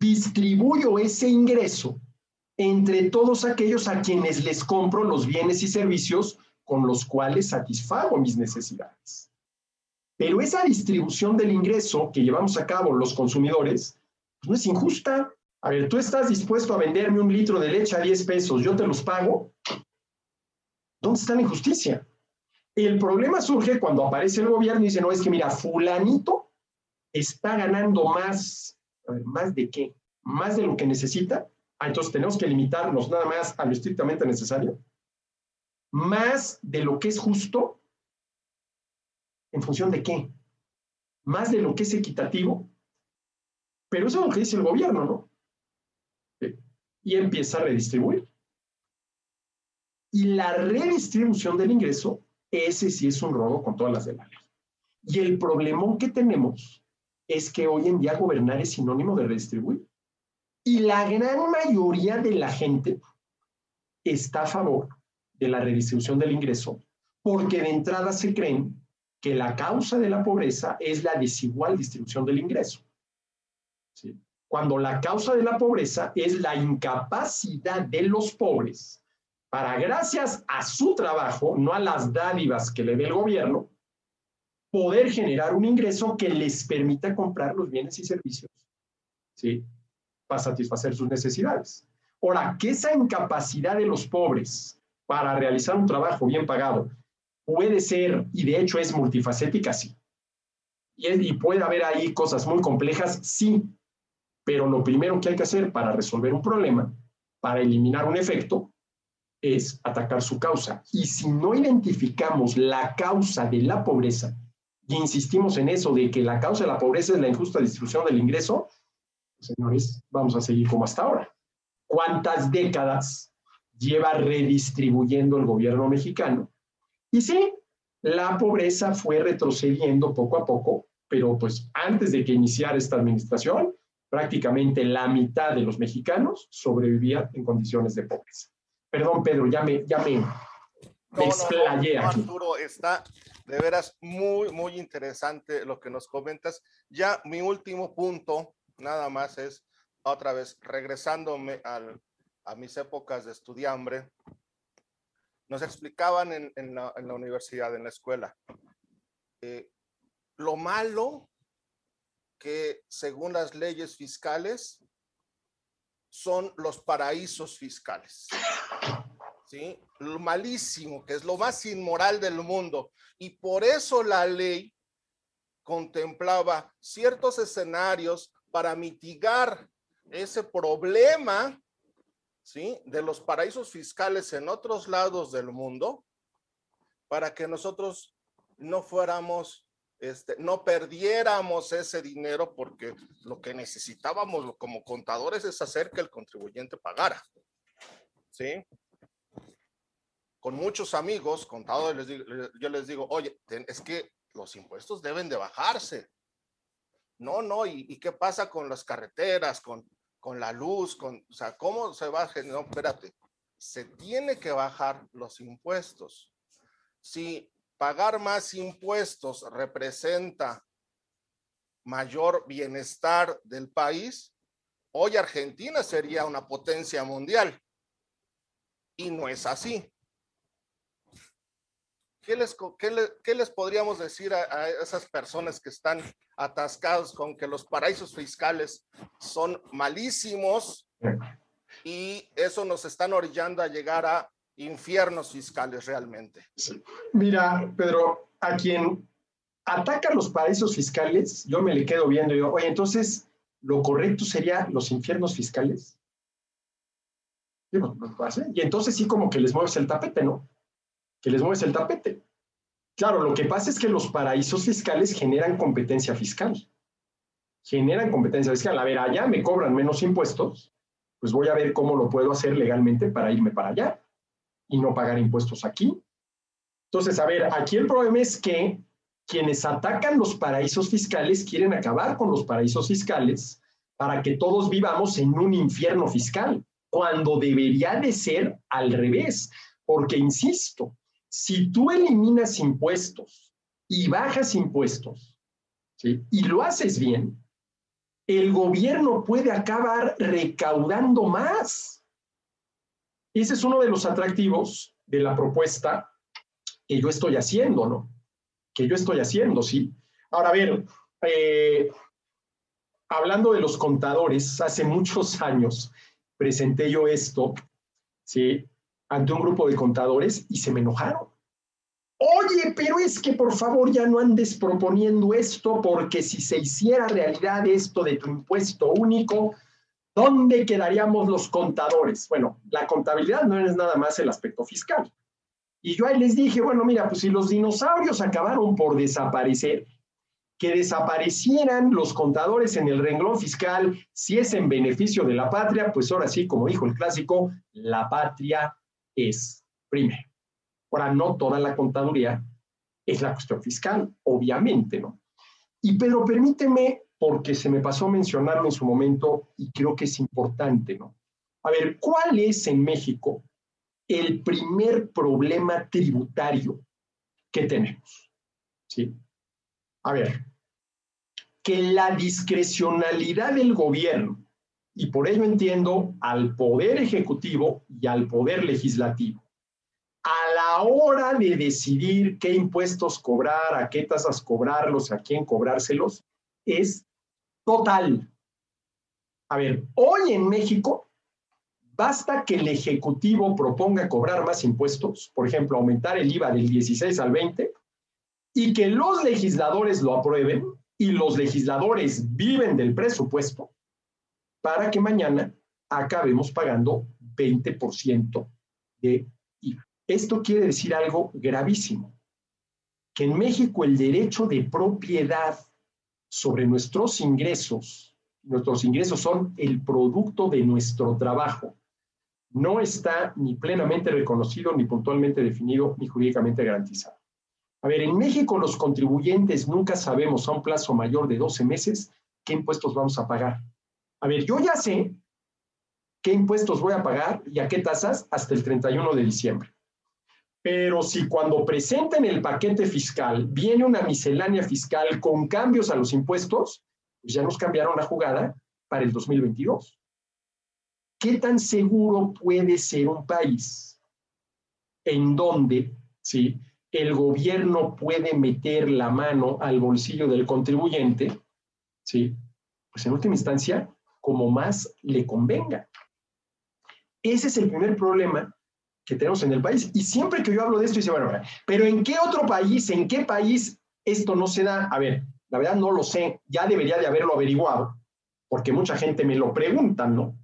distribuyo ese ingreso entre todos aquellos a quienes les compro los bienes y servicios con los cuales satisfago mis necesidades. Pero esa distribución del ingreso que llevamos a cabo los consumidores pues no es injusta. A ver, tú estás dispuesto a venderme un litro de leche a 10 pesos, yo te los pago. ¿Dónde está la injusticia? El problema surge cuando aparece el gobierno y dice, no, es que mira, fulanito está ganando más, ¿más de qué? ¿Más de lo que necesita? Ah, entonces tenemos que limitarnos nada más a lo estrictamente necesario. Más de lo que es justo, ¿en función de qué? Más de lo que es equitativo. Pero eso es lo que dice el gobierno, ¿no? Y empieza a redistribuir. Y la redistribución del ingreso ese sí es un robo con todas las de la ley. Y el problemón que tenemos es que hoy en día gobernar es sinónimo de redistribuir. Y la gran mayoría de la gente está a favor de la redistribución del ingreso porque de entrada se creen que la causa de la pobreza es la desigual distribución del ingreso. ¿Sí? Cuando la causa de la pobreza es la incapacidad de los pobres para, gracias a su trabajo, no a las dádivas que le dé el gobierno, poder generar un ingreso que les permita comprar los bienes y servicios, ¿sí? Para satisfacer sus necesidades. Ahora, que esa incapacidad de los pobres para realizar un trabajo bien pagado puede ser, y de hecho es multifacética, sí. Y, y puede haber ahí cosas muy complejas, sí. Pero lo primero que hay que hacer para resolver un problema, para eliminar un efecto, es atacar su causa. Y si no identificamos la causa de la pobreza y insistimos en eso de que la causa de la pobreza es la injusta distribución del ingreso, señores, vamos a seguir como hasta ahora. ¿Cuántas décadas lleva redistribuyendo el gobierno mexicano? Y sí, la pobreza fue retrocediendo poco a poco, pero pues antes de que iniciara esta administración, prácticamente la mitad de los mexicanos sobrevivían en condiciones de pobreza. Perdón, Pedro, ya me, ya me, explayé aquí. Arturo, está de veras muy, muy interesante lo que nos comentas. Ya mi último punto, nada más es, otra vez, regresándome al, a mis épocas de estudiambre, nos explicaban en, en, la, universidad, en la escuela, eh, lo malo que según las leyes fiscales son los paraísos fiscales. Lo malísimo, que es lo más inmoral del mundo. Y por eso la ley contemplaba ciertos escenarios para mitigar ese problema, ¿sí? De los paraísos fiscales en otros lados del mundo, para que nosotros no fuéramos este, no perdiéramos ese dinero porque lo que necesitábamos como contadores es hacer que el contribuyente pagara. ¿Sí? Con muchos amigos, contadores, yo les digo, oye, es que los impuestos deben de bajarse. No, no, ¿y, qué pasa con las carreteras, con, con la luz, con, o sea, ¿cómo se baja? No, espérate, se tiene que bajar los impuestos. Si pagar más impuestos representa mayor bienestar del país, hoy Argentina sería una potencia mundial. Y no es así. ¿Qué les, qué le, qué les podríamos decir a, esas personas que están atascados con que los paraísos fiscales son malísimos y eso nos están orillando a llegar a infiernos fiscales realmente. Mira, Pedro, a quien ataca los paraísos fiscales, yo me le quedo viendo y digo, oye, entonces, ¿lo correcto sería los infiernos fiscales? Y entonces sí como que les mueves el tapete, ¿no? Que les mueves el tapete. Claro, lo que pasa es que los paraísos fiscales generan competencia fiscal. Generan competencia fiscal. A ver, allá me cobran menos impuestos, pues voy a ver cómo lo puedo hacer legalmente para irme para allá y no pagar impuestos aquí. Entonces, a ver, aquí el problema es que quienes atacan los paraísos fiscales quieren acabar con los paraísos fiscales para que todos vivamos en un infierno fiscal, cuando debería de ser al revés, porque, insisto, si tú eliminas impuestos y bajas impuestos, y lo haces bien, el gobierno puede acabar recaudando más. Ese es uno de los atractivos de la propuesta que yo estoy haciendo, ¿no? Que yo estoy haciendo, ¿sí? Ahora, a ver, eh, hablando de los contadores, hace muchos años presenté yo esto, ¿sí? Ante un grupo de contadores y se me enojaron. Oye, pero es que por favor ya no andes proponiendo esto porque si se hiciera realidad esto de tu impuesto único, ¿Dónde quedaríamos los contadores? Bueno, la contabilidad no es nada más el aspecto fiscal. Y yo ahí les dije, bueno, mira, pues si los dinosaurios acabaron por desaparecer, que desaparecieran los contadores en el renglón fiscal, si es en beneficio de la patria, pues ahora sí, como dijo el clásico, la patria es primero. Ahora, no toda la contaduría es la cuestión fiscal, obviamente, ¿no? Y Pedro, permíteme, porque se me pasó mencionarlo en su momento y creo que es importante, ¿no? A ver, ¿cuál es en México el primer problema tributario que tenemos? ¿Sí? A ver, que la discrecionalidad del gobierno, y por ello entiendo al poder ejecutivo y al poder legislativo, a la hora de decidir qué impuestos cobrar, a qué tasas cobrarlos, a quién cobrárselos, es total. A ver, hoy en México basta que el Ejecutivo proponga cobrar más impuestos, por ejemplo, aumentar el IVA del 16 al 20, y que los legisladores lo aprueben, y los legisladores viven del presupuesto, para que mañana acabemos pagando 20% de IVA. Esto quiere decir algo gravísimo, que en México el derecho de propiedad sobre nuestros ingresos, nuestros ingresos son el producto de nuestro trabajo, no está ni plenamente reconocido, ni puntualmente definido, ni jurídicamente garantizado. A ver, en México los contribuyentes nunca sabemos a un plazo mayor de 12 meses qué impuestos vamos a pagar. A ver, yo ya sé qué impuestos voy a pagar y a qué tasas hasta el 31 de diciembre. Pero si cuando presenten el paquete fiscal viene una miscelánea fiscal con cambios a los impuestos, pues ya nos cambiaron la jugada para el 2022. ¿Qué tan seguro puede ser un país en donde ¿sí? el gobierno puede meter la mano al bolsillo del contribuyente? ¿sí? Pues en última instancia, como más le convenga. Ese es el primer problema que tenemos en el país. Y siempre que yo hablo de esto, dice, bueno, pero ¿en qué otro país, en qué país esto no se da? A ver, la verdad no lo sé, ya debería de haberlo averiguado, porque mucha gente me lo pregunta, ¿no?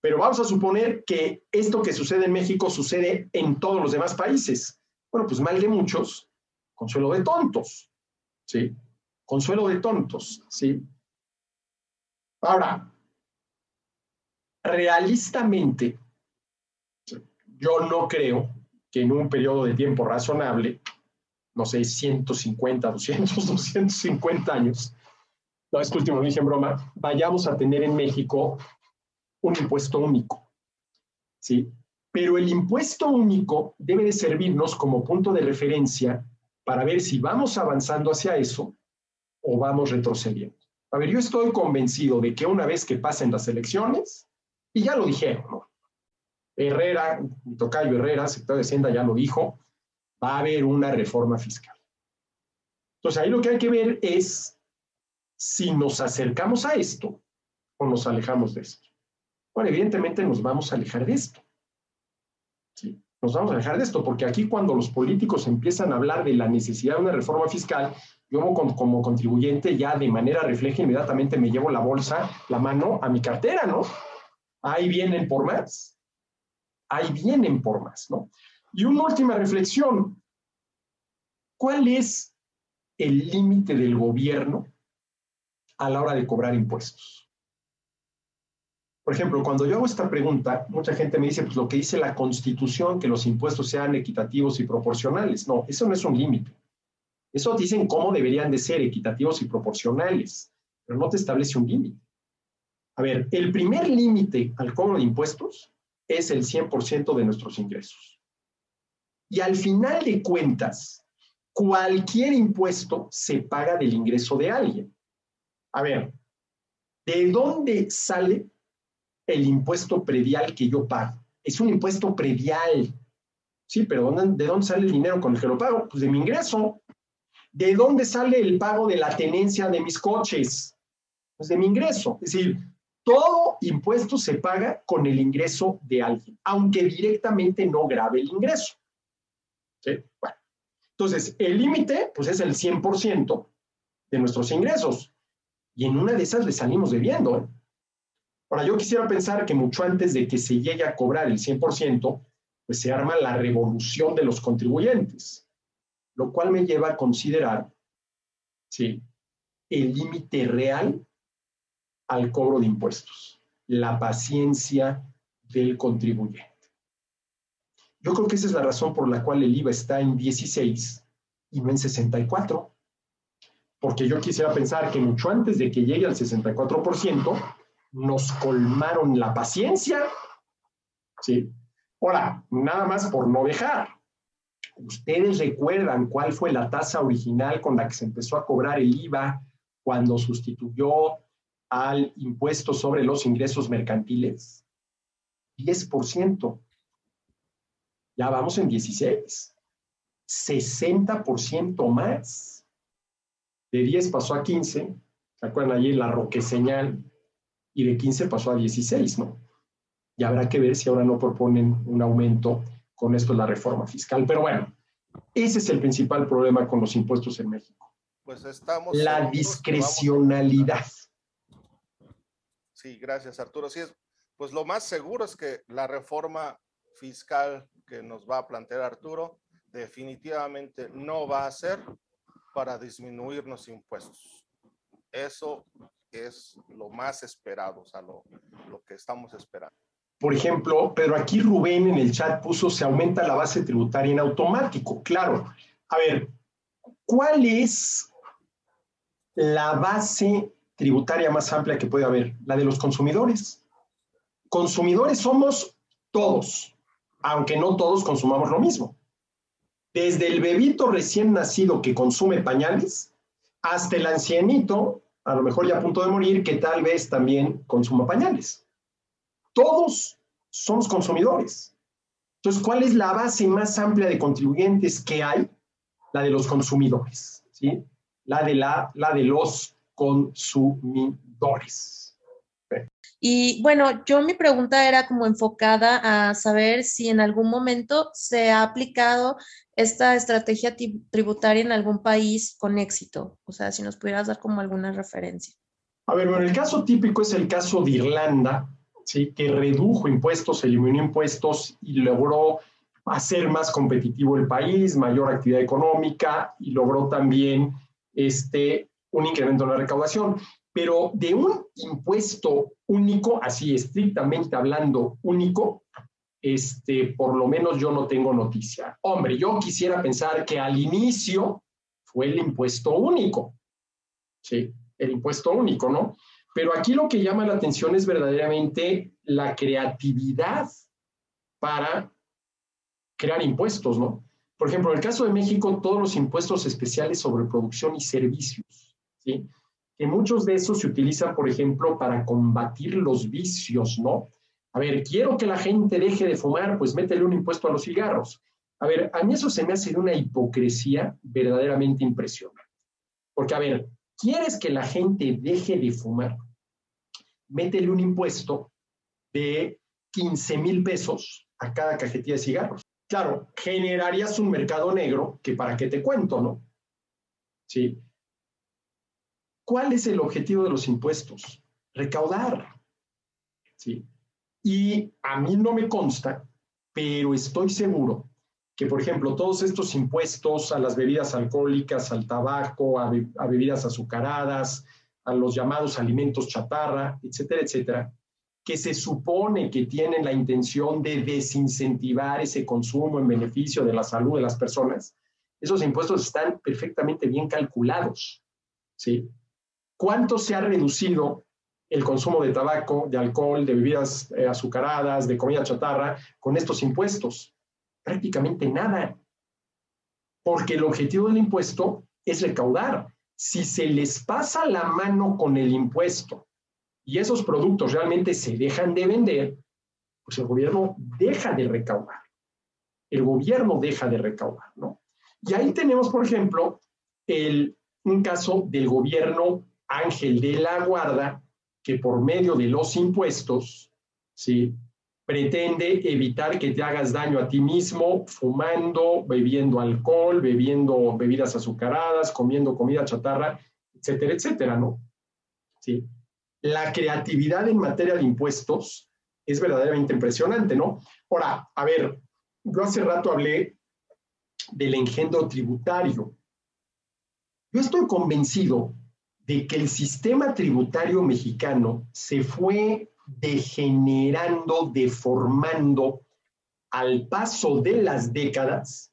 Pero vamos a suponer que esto que sucede en México sucede en todos los demás países. Bueno, pues mal de muchos, consuelo de tontos, ¿sí? Consuelo de tontos, ¿sí? Ahora, realistamente, yo no creo que en un periodo de tiempo razonable, no sé, 150, 200, 250 años, no, es último lo dije en broma, vayamos a tener en México un impuesto único. ¿Sí? Pero el impuesto único debe de servirnos como punto de referencia para ver si vamos avanzando hacia eso o vamos retrocediendo. A ver, yo estoy convencido de que una vez que pasen las elecciones, y ya lo dijeron, ¿no? Herrera, mi tocayo Herrera, secretario de Hacienda, ya lo dijo, va a haber una reforma fiscal. Entonces, ahí lo que hay que ver es si nos acercamos a esto o nos alejamos de esto. Bueno, evidentemente nos vamos a alejar de esto. Sí, nos vamos a alejar de esto, porque aquí cuando los políticos empiezan a hablar de la necesidad de una reforma fiscal, yo como, como contribuyente ya de manera refleja inmediatamente me llevo la bolsa, la mano a mi cartera, ¿no? Ahí vienen por más ahí vienen por más, ¿no? Y una última reflexión. ¿Cuál es el límite del gobierno a la hora de cobrar impuestos? Por ejemplo, cuando yo hago esta pregunta, mucha gente me dice, pues lo que dice la Constitución, que los impuestos sean equitativos y proporcionales. No, eso no es un límite. Eso dicen cómo deberían de ser equitativos y proporcionales, pero no te establece un límite. A ver, el primer límite al cobro de impuestos es el 100% de nuestros ingresos. Y al final de cuentas, cualquier impuesto se paga del ingreso de alguien. A ver, ¿de dónde sale el impuesto predial que yo pago? Es un impuesto predial. Sí, pero ¿de dónde sale el dinero con el que lo pago? Pues de mi ingreso. ¿De dónde sale el pago de la tenencia de mis coches? Pues de mi ingreso. Es decir, todo impuesto se paga con el ingreso de alguien, aunque directamente no grave el ingreso. ¿Sí? Bueno, entonces, el límite, pues es el 100% de nuestros ingresos. Y en una de esas le salimos debiendo. ¿eh? Ahora, yo quisiera pensar que mucho antes de que se llegue a cobrar el 100%, pues se arma la revolución de los contribuyentes, lo cual me lleva a considerar, ¿sí? El límite real al cobro de impuestos, la paciencia del contribuyente. Yo creo que esa es la razón por la cual el IVA está en 16 y no en 64. Porque yo quisiera pensar que mucho antes de que llegue al 64%, nos colmaron la paciencia. ¿Sí? Ahora, nada más por no dejar. ¿Ustedes recuerdan cuál fue la tasa original con la que se empezó a cobrar el IVA cuando sustituyó al impuesto sobre los ingresos mercantiles? 10%. Ya vamos en 16. 60% más. De 10 pasó a 15. ¿Se acuerdan allí la roque señal? Y de 15 pasó a 16, ¿no? Y habrá que ver si ahora no proponen un aumento con esto de la reforma fiscal. Pero bueno, ese es el principal problema con los impuestos en México. Pues estamos. La discrecionalidad. Sí, gracias Arturo. Sí, pues lo más seguro es que la reforma fiscal que nos va a plantear Arturo definitivamente no va a ser para disminuir los impuestos. Eso es lo más esperado, o sea, lo, lo que estamos esperando. Por ejemplo, pero aquí Rubén en el chat puso se aumenta la base tributaria en automático. Claro. A ver, ¿cuál es la base tributaria más amplia que puede haber? La de los consumidores. Consumidores somos todos, aunque no todos consumamos lo mismo. Desde el bebito recién nacido que consume pañales hasta el ancianito, a lo mejor ya a punto de morir, que tal vez también consuma pañales. Todos somos consumidores. Entonces, ¿cuál es la base más amplia de contribuyentes que hay? La de los consumidores, ¿sí? La de, la, la de los consumidores. Y bueno, yo mi pregunta era como enfocada a saber si en algún momento se ha aplicado esta estrategia tributaria en algún país con éxito. O sea, si nos pudieras dar como alguna referencia. A ver, bueno, el caso típico es el caso de Irlanda, ¿sí? que redujo impuestos, eliminó impuestos y logró hacer más competitivo el país, mayor actividad económica y logró también este, un incremento en la recaudación. Pero de un impuesto único, así estrictamente hablando único, este, por lo menos yo no tengo noticia. Hombre, yo quisiera pensar que al inicio fue el impuesto único, ¿sí? El impuesto único, ¿no? Pero aquí lo que llama la atención es verdaderamente la creatividad para crear impuestos, ¿no? Por ejemplo, en el caso de México, todos los impuestos especiales sobre producción y servicios, ¿sí? Que muchos de esos se utilizan, por ejemplo, para combatir los vicios, ¿no? A ver, quiero que la gente deje de fumar, pues métele un impuesto a los cigarros. A ver, a mí eso se me hace una hipocresía verdaderamente impresionante. Porque, a ver, ¿quieres que la gente deje de fumar? métele un impuesto de 15 mil pesos a cada cajetilla de cigarros. Claro, generarías un mercado negro que para qué te cuento, ¿no? Sí. ¿Cuál es el objetivo de los impuestos? Recaudar. ¿Sí? Y a mí no me consta, pero estoy seguro que, por ejemplo, todos estos impuestos a las bebidas alcohólicas, al tabaco, a, a bebidas azucaradas, a los llamados alimentos chatarra, etcétera, etcétera, que se supone que tienen la intención de desincentivar ese consumo en beneficio de la salud de las personas, esos impuestos están perfectamente bien calculados. ¿sí? ¿Cuánto se ha reducido el consumo de tabaco, de alcohol, de bebidas eh, azucaradas, de comida chatarra con estos impuestos? Prácticamente nada. Porque el objetivo del impuesto es recaudar si se les pasa la mano con el impuesto y esos productos realmente se dejan de vender, pues el gobierno deja de recaudar. El gobierno deja de recaudar, ¿no? Y ahí tenemos, por ejemplo, el, un caso del gobierno Ángel de la Guarda, que por medio de los impuestos, ¿sí? pretende evitar que te hagas daño a ti mismo fumando, bebiendo alcohol, bebiendo bebidas azucaradas, comiendo comida chatarra, etcétera, etcétera, ¿no? Sí. La creatividad en materia de impuestos es verdaderamente impresionante, ¿no? Ahora, a ver, yo hace rato hablé del engendro tributario. Yo estoy convencido de que el sistema tributario mexicano se fue degenerando, deformando al paso de las décadas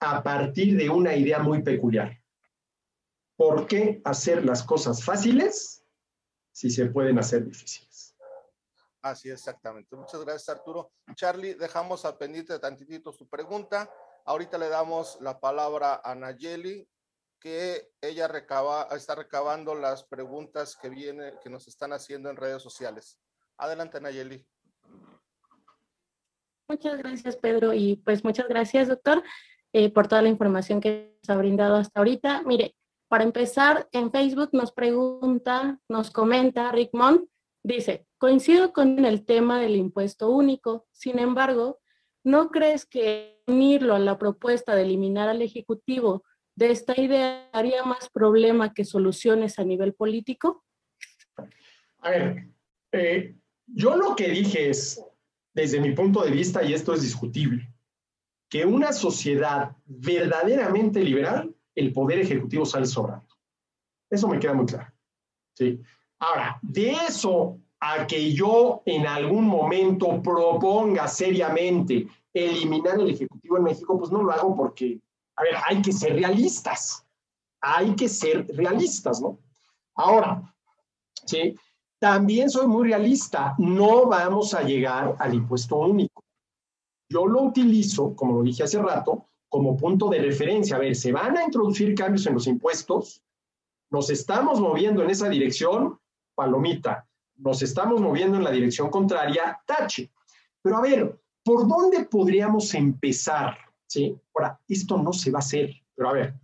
a partir de una idea muy peculiar. ¿Por qué hacer las cosas fáciles si se pueden hacer difíciles? Así exactamente. Muchas gracias, Arturo. Charlie, dejamos al pendiente tantitito su pregunta. Ahorita le damos la palabra a Nayeli, que ella recaba, está recabando las preguntas que viene, que nos están haciendo en redes sociales. Adelante, Nayeli. Muchas gracias, Pedro, y pues muchas gracias, doctor, eh, por toda la información que nos ha brindado hasta ahorita. Mire, para empezar, en Facebook nos pregunta, nos comenta Rick Mon, dice, coincido con el tema del impuesto único, sin embargo, ¿no crees que unirlo a la propuesta de eliminar al Ejecutivo de esta idea haría más problema que soluciones a nivel político? A ver, eh, yo lo que dije es, desde mi punto de vista, y esto es discutible, que una sociedad verdaderamente liberal, el poder ejecutivo sale sobrando. Eso me queda muy claro. ¿sí? Ahora, de eso a que yo en algún momento proponga seriamente eliminar el Ejecutivo en México, pues no lo hago porque, a ver, hay que ser realistas. Hay que ser realistas, ¿no? Ahora, ¿sí? También soy muy realista, no vamos a llegar al impuesto único. Yo lo utilizo, como lo dije hace rato, como punto de referencia. A ver, se van a introducir cambios en los impuestos, nos estamos moviendo en esa dirección, palomita, nos estamos moviendo en la dirección contraria, tache. Pero a ver, ¿por dónde podríamos empezar? ¿Sí? Ahora, esto no se va a hacer, pero a ver,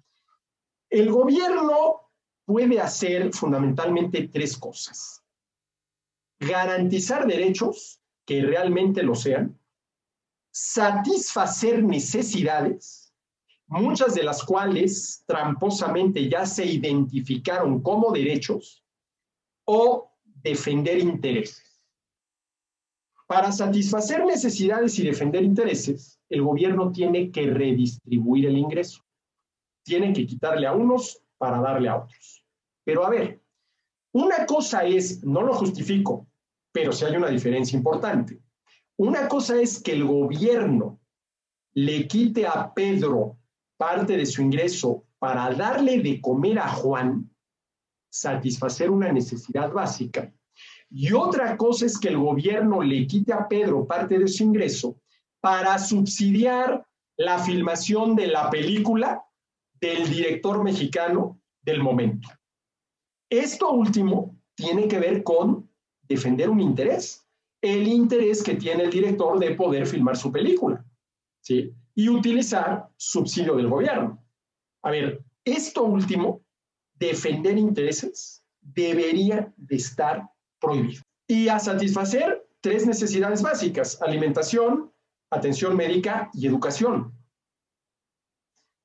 el gobierno puede hacer fundamentalmente tres cosas garantizar derechos que realmente lo sean, satisfacer necesidades, muchas de las cuales tramposamente ya se identificaron como derechos, o defender intereses. Para satisfacer necesidades y defender intereses, el gobierno tiene que redistribuir el ingreso. Tiene que quitarle a unos para darle a otros. Pero a ver, una cosa es, no lo justifico, pero sí hay una diferencia importante. Una cosa es que el gobierno le quite a Pedro parte de su ingreso para darle de comer a Juan, satisfacer una necesidad básica. Y otra cosa es que el gobierno le quite a Pedro parte de su ingreso para subsidiar la filmación de la película del director mexicano del momento. Esto último tiene que ver con defender un interés, el interés que tiene el director de poder filmar su película, ¿sí? Y utilizar subsidio del gobierno. A ver, esto último, defender intereses, debería de estar prohibido. Y a satisfacer tres necesidades básicas, alimentación, atención médica y educación.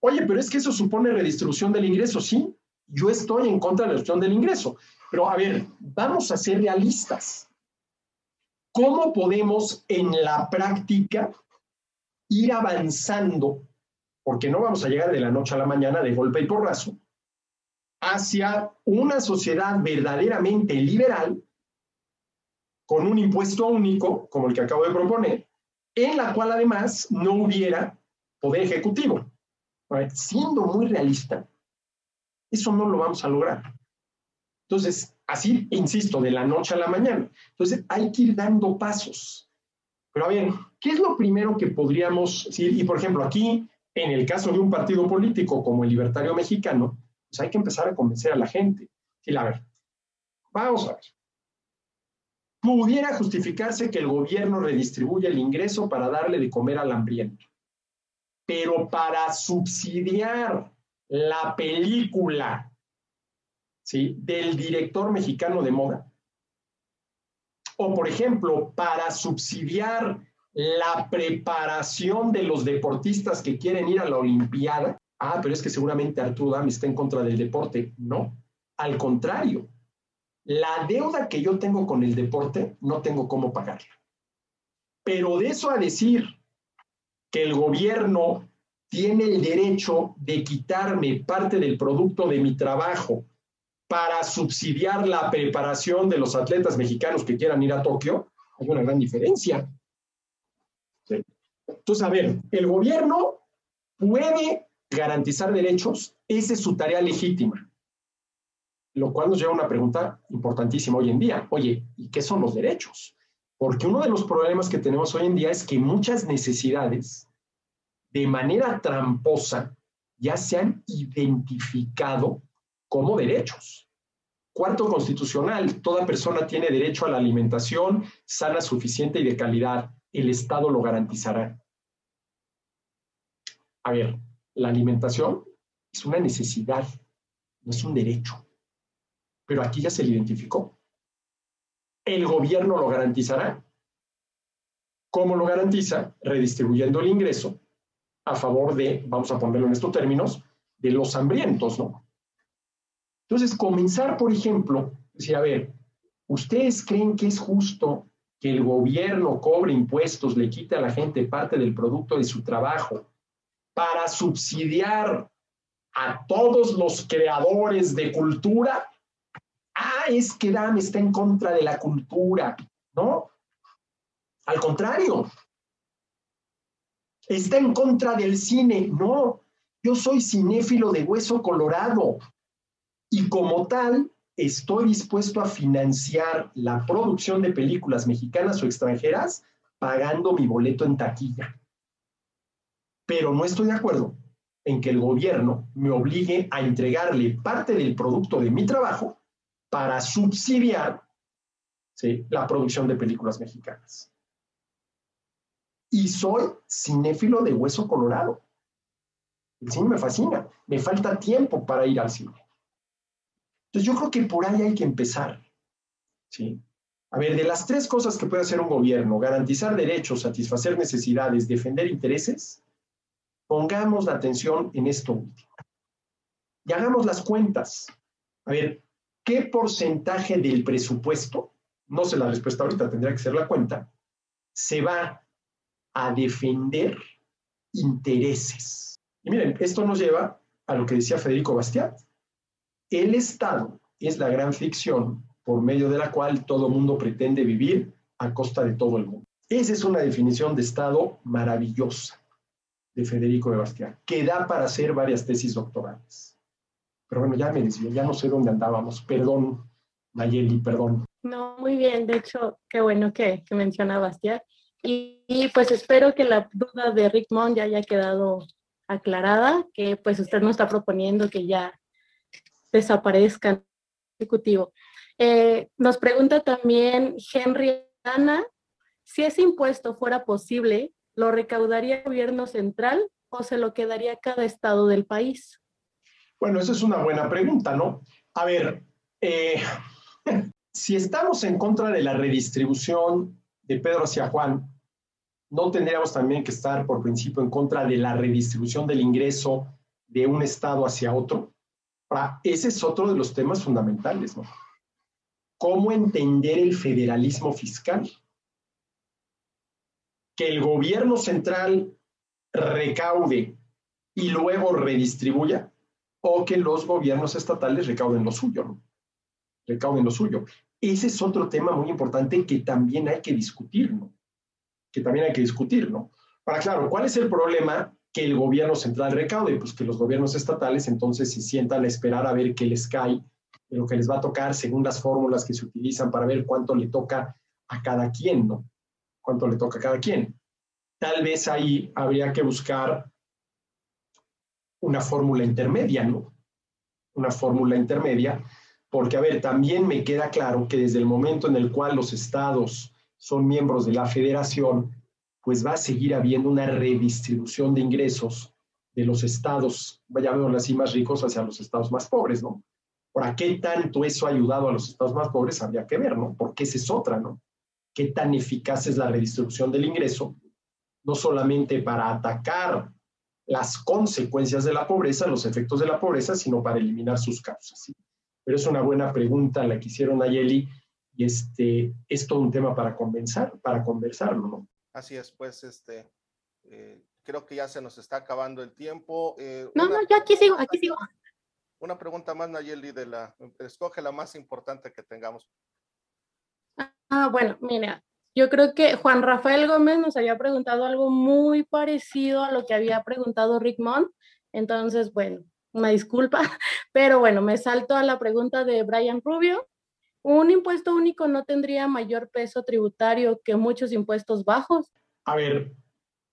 Oye, pero es que eso supone redistribución del ingreso, sí. Yo estoy en contra de la redistribución del ingreso, pero a ver, vamos a ser realistas. ¿Cómo podemos en la práctica ir avanzando, porque no vamos a llegar de la noche a la mañana de golpe y porrazo, hacia una sociedad verdaderamente liberal, con un impuesto único, como el que acabo de proponer, en la cual además no hubiera poder ejecutivo. Siendo muy realista, eso no lo vamos a lograr. Entonces, así, insisto, de la noche a la mañana. Entonces, hay que ir dando pasos. Pero a ver, ¿qué es lo primero que podríamos decir? Y por ejemplo, aquí, en el caso de un partido político como el Libertario Mexicano, pues hay que empezar a convencer a la gente. Y a ver, vamos a ver. Pudiera justificarse que el gobierno redistribuya el ingreso para darle de comer al hambriento. Pero para subsidiar la película ¿sí? del director mexicano de moda. O, por ejemplo, para subsidiar la preparación de los deportistas que quieren ir a la Olimpiada. Ah, pero es que seguramente Arturo Dam está en contra del deporte. No, al contrario. La deuda que yo tengo con el deporte no tengo cómo pagarla. Pero de eso a decir que el gobierno tiene el derecho de quitarme parte del producto de mi trabajo para subsidiar la preparación de los atletas mexicanos que quieran ir a Tokio, hay una gran diferencia. Entonces, a ver, el gobierno puede garantizar derechos, esa es su tarea legítima. Lo cual nos lleva a una pregunta importantísima hoy en día. Oye, ¿y qué son los derechos? Porque uno de los problemas que tenemos hoy en día es que muchas necesidades, de manera tramposa, ya se han identificado como derechos. Cuarto constitucional, toda persona tiene derecho a la alimentación sana, suficiente y de calidad. El Estado lo garantizará. A ver, la alimentación es una necesidad, no es un derecho. Pero aquí ya se le identificó. El gobierno lo garantizará. ¿Cómo lo garantiza? Redistribuyendo el ingreso a favor de, vamos a ponerlo en estos términos, de los hambrientos, ¿no? Entonces, comenzar, por ejemplo, decir, a ver, ¿ustedes creen que es justo que el gobierno cobre impuestos, le quite a la gente parte del producto de su trabajo para subsidiar a todos los creadores de cultura? Es que DAM está en contra de la cultura, ¿no? Al contrario, está en contra del cine. No, yo soy cinéfilo de hueso colorado y como tal estoy dispuesto a financiar la producción de películas mexicanas o extranjeras pagando mi boleto en taquilla. Pero no estoy de acuerdo en que el gobierno me obligue a entregarle parte del producto de mi trabajo para subsidiar la producción de películas mexicanas. Y soy cinéfilo de hueso colorado. El cine me fascina. Me falta tiempo para ir al cine. Entonces yo creo que por ahí hay que empezar. ¿sí? A ver, de las tres cosas que puede hacer un gobierno, garantizar derechos, satisfacer necesidades, defender intereses, pongamos la atención en esto último. Y hagamos las cuentas. A ver, ¿qué porcentaje del presupuesto, no sé la respuesta ahorita, tendría que ser la cuenta, se va a defender intereses? Y miren, esto nos lleva a lo que decía Federico Bastiat. El Estado es la gran ficción por medio de la cual todo mundo pretende vivir a costa de todo el mundo. Esa es una definición de Estado maravillosa de Federico de Bastián, que da para hacer varias tesis doctorales. Pero bueno, ya me decía, ya no sé dónde andábamos. Perdón, Nayeli, perdón. No, muy bien. De hecho, qué bueno que, que menciona Bastián. Y, y, pues espero que la duda de Rick Mon ya haya quedado aclarada, que pues usted no está proponiendo que ya desaparezca el ejecutivo. Eh, nos pregunta también Henry Ana, si ese impuesto fuera posible, ¿lo recaudaría el gobierno central o se lo quedaría cada estado del país? Bueno, esa es una buena pregunta, ¿no? A ver, eh, si estamos en contra de la redistribución de Pedro hacia Juan, ¿no tendríamos también que estar por principio en contra de la redistribución del ingreso de un estado hacia otro? ese es otro de los temas fundamentales, ¿no? ¿Cómo entender el federalismo fiscal? Que el gobierno central recaude y luego redistribuya, o que los gobiernos estatales recauden lo suyo, ¿no? Recauden lo suyo. Ese es otro tema muy importante que también hay que discutir, ¿no? Que también hay que discutir, ¿no? Para claro, ¿cuál es el problema que el gobierno central recaude, pues que los gobiernos estatales entonces se sientan a esperar a ver qué les cae, de lo que les va a tocar según las fórmulas que se utilizan para ver cuánto le toca a cada quien, ¿no? Cuánto le toca a cada quien. Tal vez ahí habría que buscar una fórmula intermedia, ¿no? Una fórmula intermedia, porque, a ver, también me queda claro que desde el momento en el cual los estados son miembros de la federación, pues va a seguir habiendo una redistribución de ingresos de los estados, llamémoslo así, más ricos hacia los estados más pobres, ¿no? ¿Por qué tanto eso ha ayudado a los estados más pobres? Habría que ver, ¿no? Porque esa es otra, ¿no? ¿Qué tan eficaz es la redistribución del ingreso? No solamente para atacar las consecuencias de la pobreza, los efectos de la pobreza, sino para eliminar sus causas. ¿sí? Pero es una buena pregunta la que hicieron Ayeli y este, es todo un tema para conversar, para conversarlo, ¿no? Así es, pues este, eh, creo que ya se nos está acabando el tiempo. Eh, no, no, yo aquí sigo, aquí sigo. Una pregunta más, Nayeli, de la, escoge la más importante que tengamos. Ah, bueno, mira, yo creo que Juan Rafael Gómez nos había preguntado algo muy parecido a lo que había preguntado Rick Mont. Entonces, bueno, una disculpa, pero bueno, me salto a la pregunta de Brian Rubio. ¿Un impuesto único no tendría mayor peso tributario que muchos impuestos bajos? A ver,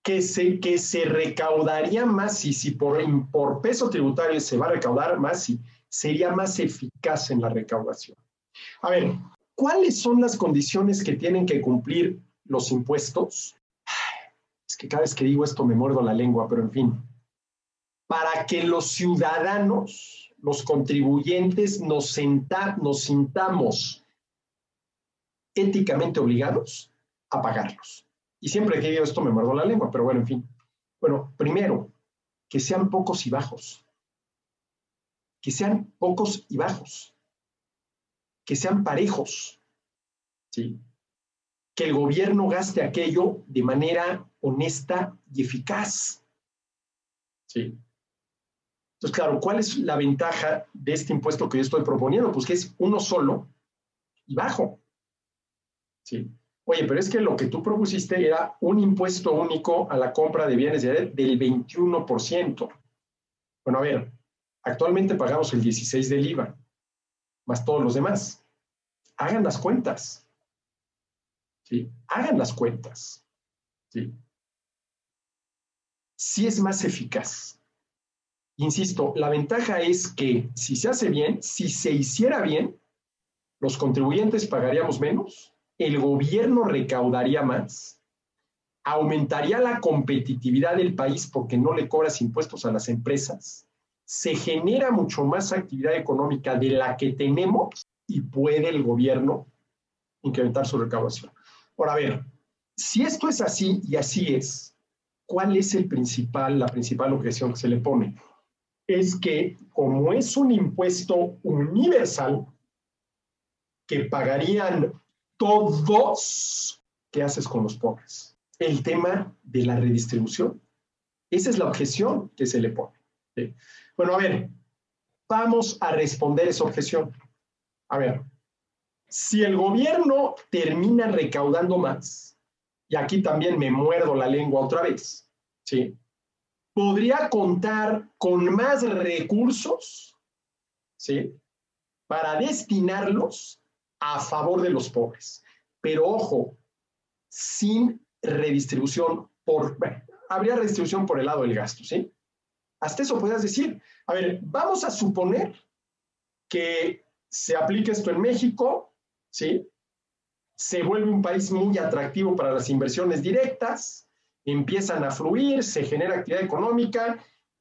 que se, que se recaudaría más y si por, por peso tributario se va a recaudar más y sería más eficaz en la recaudación. A ver, ¿cuáles son las condiciones que tienen que cumplir los impuestos? Es que cada vez que digo esto me muerdo la lengua, pero en fin. Para que los ciudadanos, los contribuyentes, nos, senta, nos sintamos éticamente obligados a pagarlos. Y siempre que digo esto me muerdo la lengua, pero bueno, en fin. Bueno, primero, que sean pocos y bajos. Que sean pocos y bajos. Que sean parejos. ¿Sí? Que el gobierno gaste aquello de manera honesta y eficaz. ¿Sí? Entonces, claro, ¿cuál es la ventaja de este impuesto que yo estoy proponiendo? Pues que es uno solo y bajo. ¿Sí? Oye, pero es que lo que tú propusiste era un impuesto único a la compra de bienes del 21%. Bueno, a ver, actualmente pagamos el 16 del IVA, más todos los demás. Hagan las cuentas. ¿Sí? Hagan las cuentas. ¿Sí? Sí es más eficaz. Insisto, la ventaja es que si se hace bien, si se hiciera bien, los contribuyentes pagaríamos menos el gobierno recaudaría más, aumentaría la competitividad del país porque no le cobras impuestos a las empresas, se genera mucho más actividad económica de la que tenemos y puede el gobierno incrementar su recaudación. Ahora, a ver, si esto es así y así es, ¿cuál es el principal, la principal objeción que se le pone? Es que como es un impuesto universal que pagarían todos, ¿qué haces con los pobres? El tema de la redistribución. Esa es la objeción que se le pone. Bueno, a ver, vamos a responder esa objeción. A ver, si el gobierno termina recaudando más, y aquí también me muerdo la lengua otra vez, ¿sí? Podría contar con más recursos, ¿sí? Para destinarlos a favor de los pobres. Pero ojo, sin redistribución por, habría redistribución por el lado del gasto, ¿sí? Hasta eso puedes decir, a ver, vamos a suponer que se aplique esto en México, ¿sí? Se vuelve un país muy atractivo para las inversiones directas, empiezan a fluir, se genera actividad económica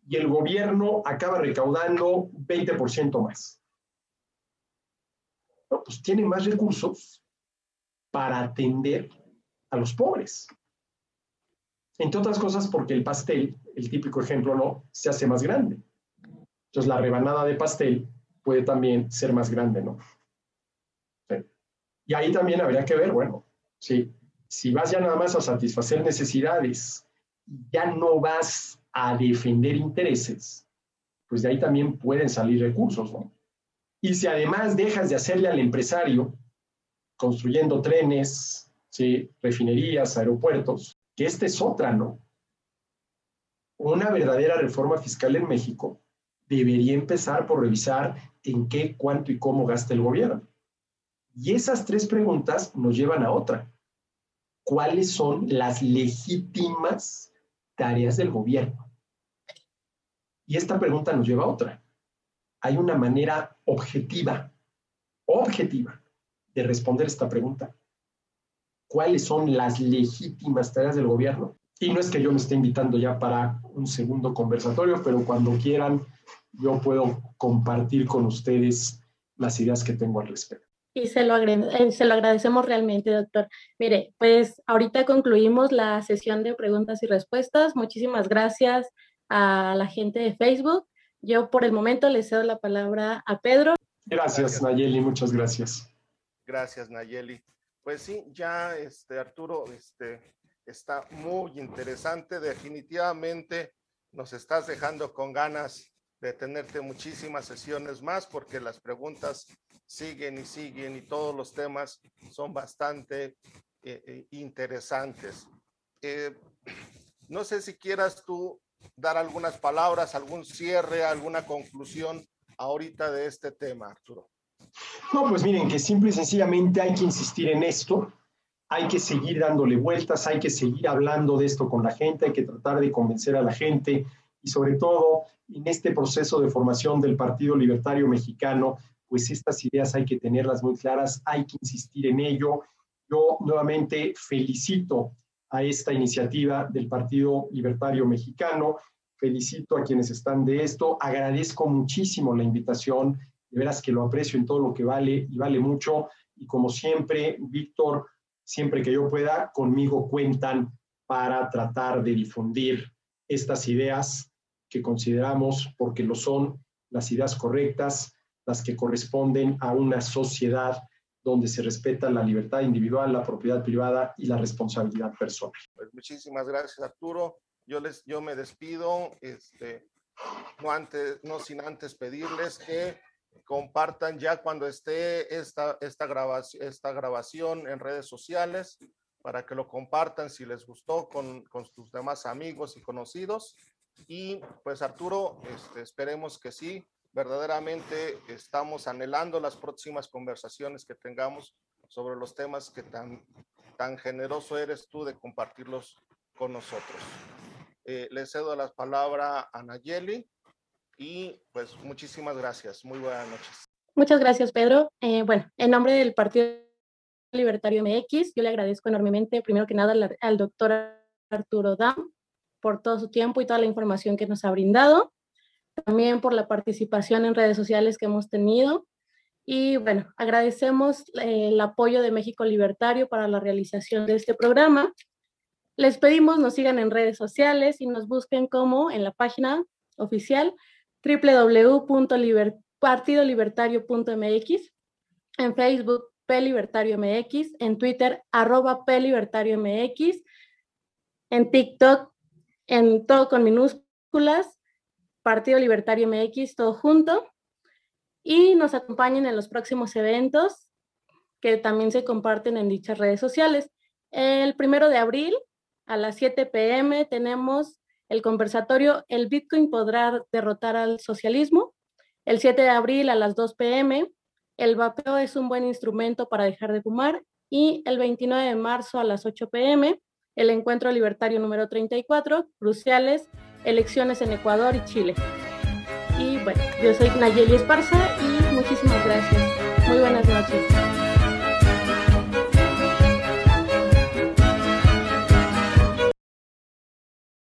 y el gobierno acaba recaudando 20% más pues tiene más recursos para atender a los pobres. Entre otras cosas porque el pastel, el típico ejemplo, ¿no? Se hace más grande. Entonces la rebanada de pastel puede también ser más grande, ¿no? Y ahí también habría que ver, bueno, si, vas ya nada más a satisfacer necesidades, ya no vas a defender intereses, pues de ahí también pueden salir recursos, ¿no? Y si además dejas de hacerle al empresario, construyendo trenes, ¿sí? refinerías, aeropuertos, que esta es otra, ¿no? Una verdadera reforma fiscal en México debería empezar por revisar en qué, cuánto y cómo gasta el gobierno. Y esas tres preguntas nos llevan a otra. ¿Cuáles son las legítimas tareas del gobierno? Y esta pregunta nos lleva a otra hay una manera objetiva, objetiva, de responder esta pregunta. ¿Cuáles son las legítimas tareas del gobierno? Y no es que yo me esté invitando ya para un segundo conversatorio, pero cuando quieran, yo puedo compartir con ustedes las ideas que tengo al respecto. Y se lo, eh, se lo agradecemos realmente, doctor. Mire, pues ahorita concluimos la sesión de preguntas y respuestas. Muchísimas gracias a la gente de Facebook yo por el momento le cedo la palabra a Pedro. Gracias, Nayeli, muchas gracias. Gracias, Nayeli. Pues sí, ya este Arturo este está muy interesante, definitivamente nos estás dejando con ganas de tenerte muchísimas sesiones más porque las preguntas siguen y siguen y todos los temas son bastante eh, eh, interesantes. Eh, no sé si quieras tú dar algunas palabras, algún cierre, alguna conclusión ahorita de este tema, Arturo. No, pues miren, que simple y sencillamente hay que insistir en esto, hay que seguir dándole vueltas, hay que seguir hablando de esto con la gente, hay que tratar de convencer a la gente y sobre todo en este proceso de formación del Partido Libertario Mexicano, pues estas ideas hay que tenerlas muy claras, hay que insistir en ello. Yo nuevamente felicito a esta iniciativa del Partido Libertario Mexicano, felicito a quienes están de esto, agradezco muchísimo la invitación, de veras que lo aprecio en todo lo que vale y vale mucho. Y como siempre, Víctor, siempre que yo pueda, conmigo cuentan para tratar de difundir estas ideas que consideramos, porque lo son, las ideas correctas, las que corresponden a una sociedad donde se respeta la libertad individual, la propiedad privada y la responsabilidad personal. Pues muchísimas gracias, Arturo. Yo, les, yo me despido, este, no, antes, no sin antes pedirles que compartan ya cuando esté esta, esta, grabación, esta grabación en redes sociales para que lo compartan si les gustó con, con sus demás amigos y conocidos. Y pues Arturo, este, esperemos que sí, verdaderamente estamos anhelando las próximas conversaciones que tengamos sobre los temas que tan, tan generoso eres tú de compartirlos con nosotros. Eh, le cedo la palabra a Nayeli y pues muchísimas gracias. Muy buenas noches. Muchas gracias, Pedro. Eh, bueno, en nombre del Partido Libertario MX, yo le agradezco enormemente, primero que nada, al, al doctor Arturo Dam por todo su tiempo y toda la información que nos ha brindado, también por la participación en redes sociales que hemos tenido. Y bueno, agradecemos eh, el apoyo de México Libertario para la realización de este programa. Les pedimos nos sigan en redes sociales y nos busquen como en la página oficial www.partidolibertario.mx, en Facebook P Libertario MX, en Twitter arroba P Libertario MX, en TikTok en todo con minúsculas, Partido Libertario MX, todo junto, y nos acompañen en los próximos eventos que también se comparten en dichas redes sociales. El primero de abril a las 7 pm tenemos el conversatorio El Bitcoin podrá derrotar al socialismo. El 7 de abril a las 2 pm, el vapeo es un buen instrumento para dejar de fumar. Y el 29 de marzo a las 8 pm, el encuentro libertario número 34, cruciales, elecciones en Ecuador y Chile. Y bueno, yo soy Nayeli Esparza y muchísimas gracias. Muy buenas noches.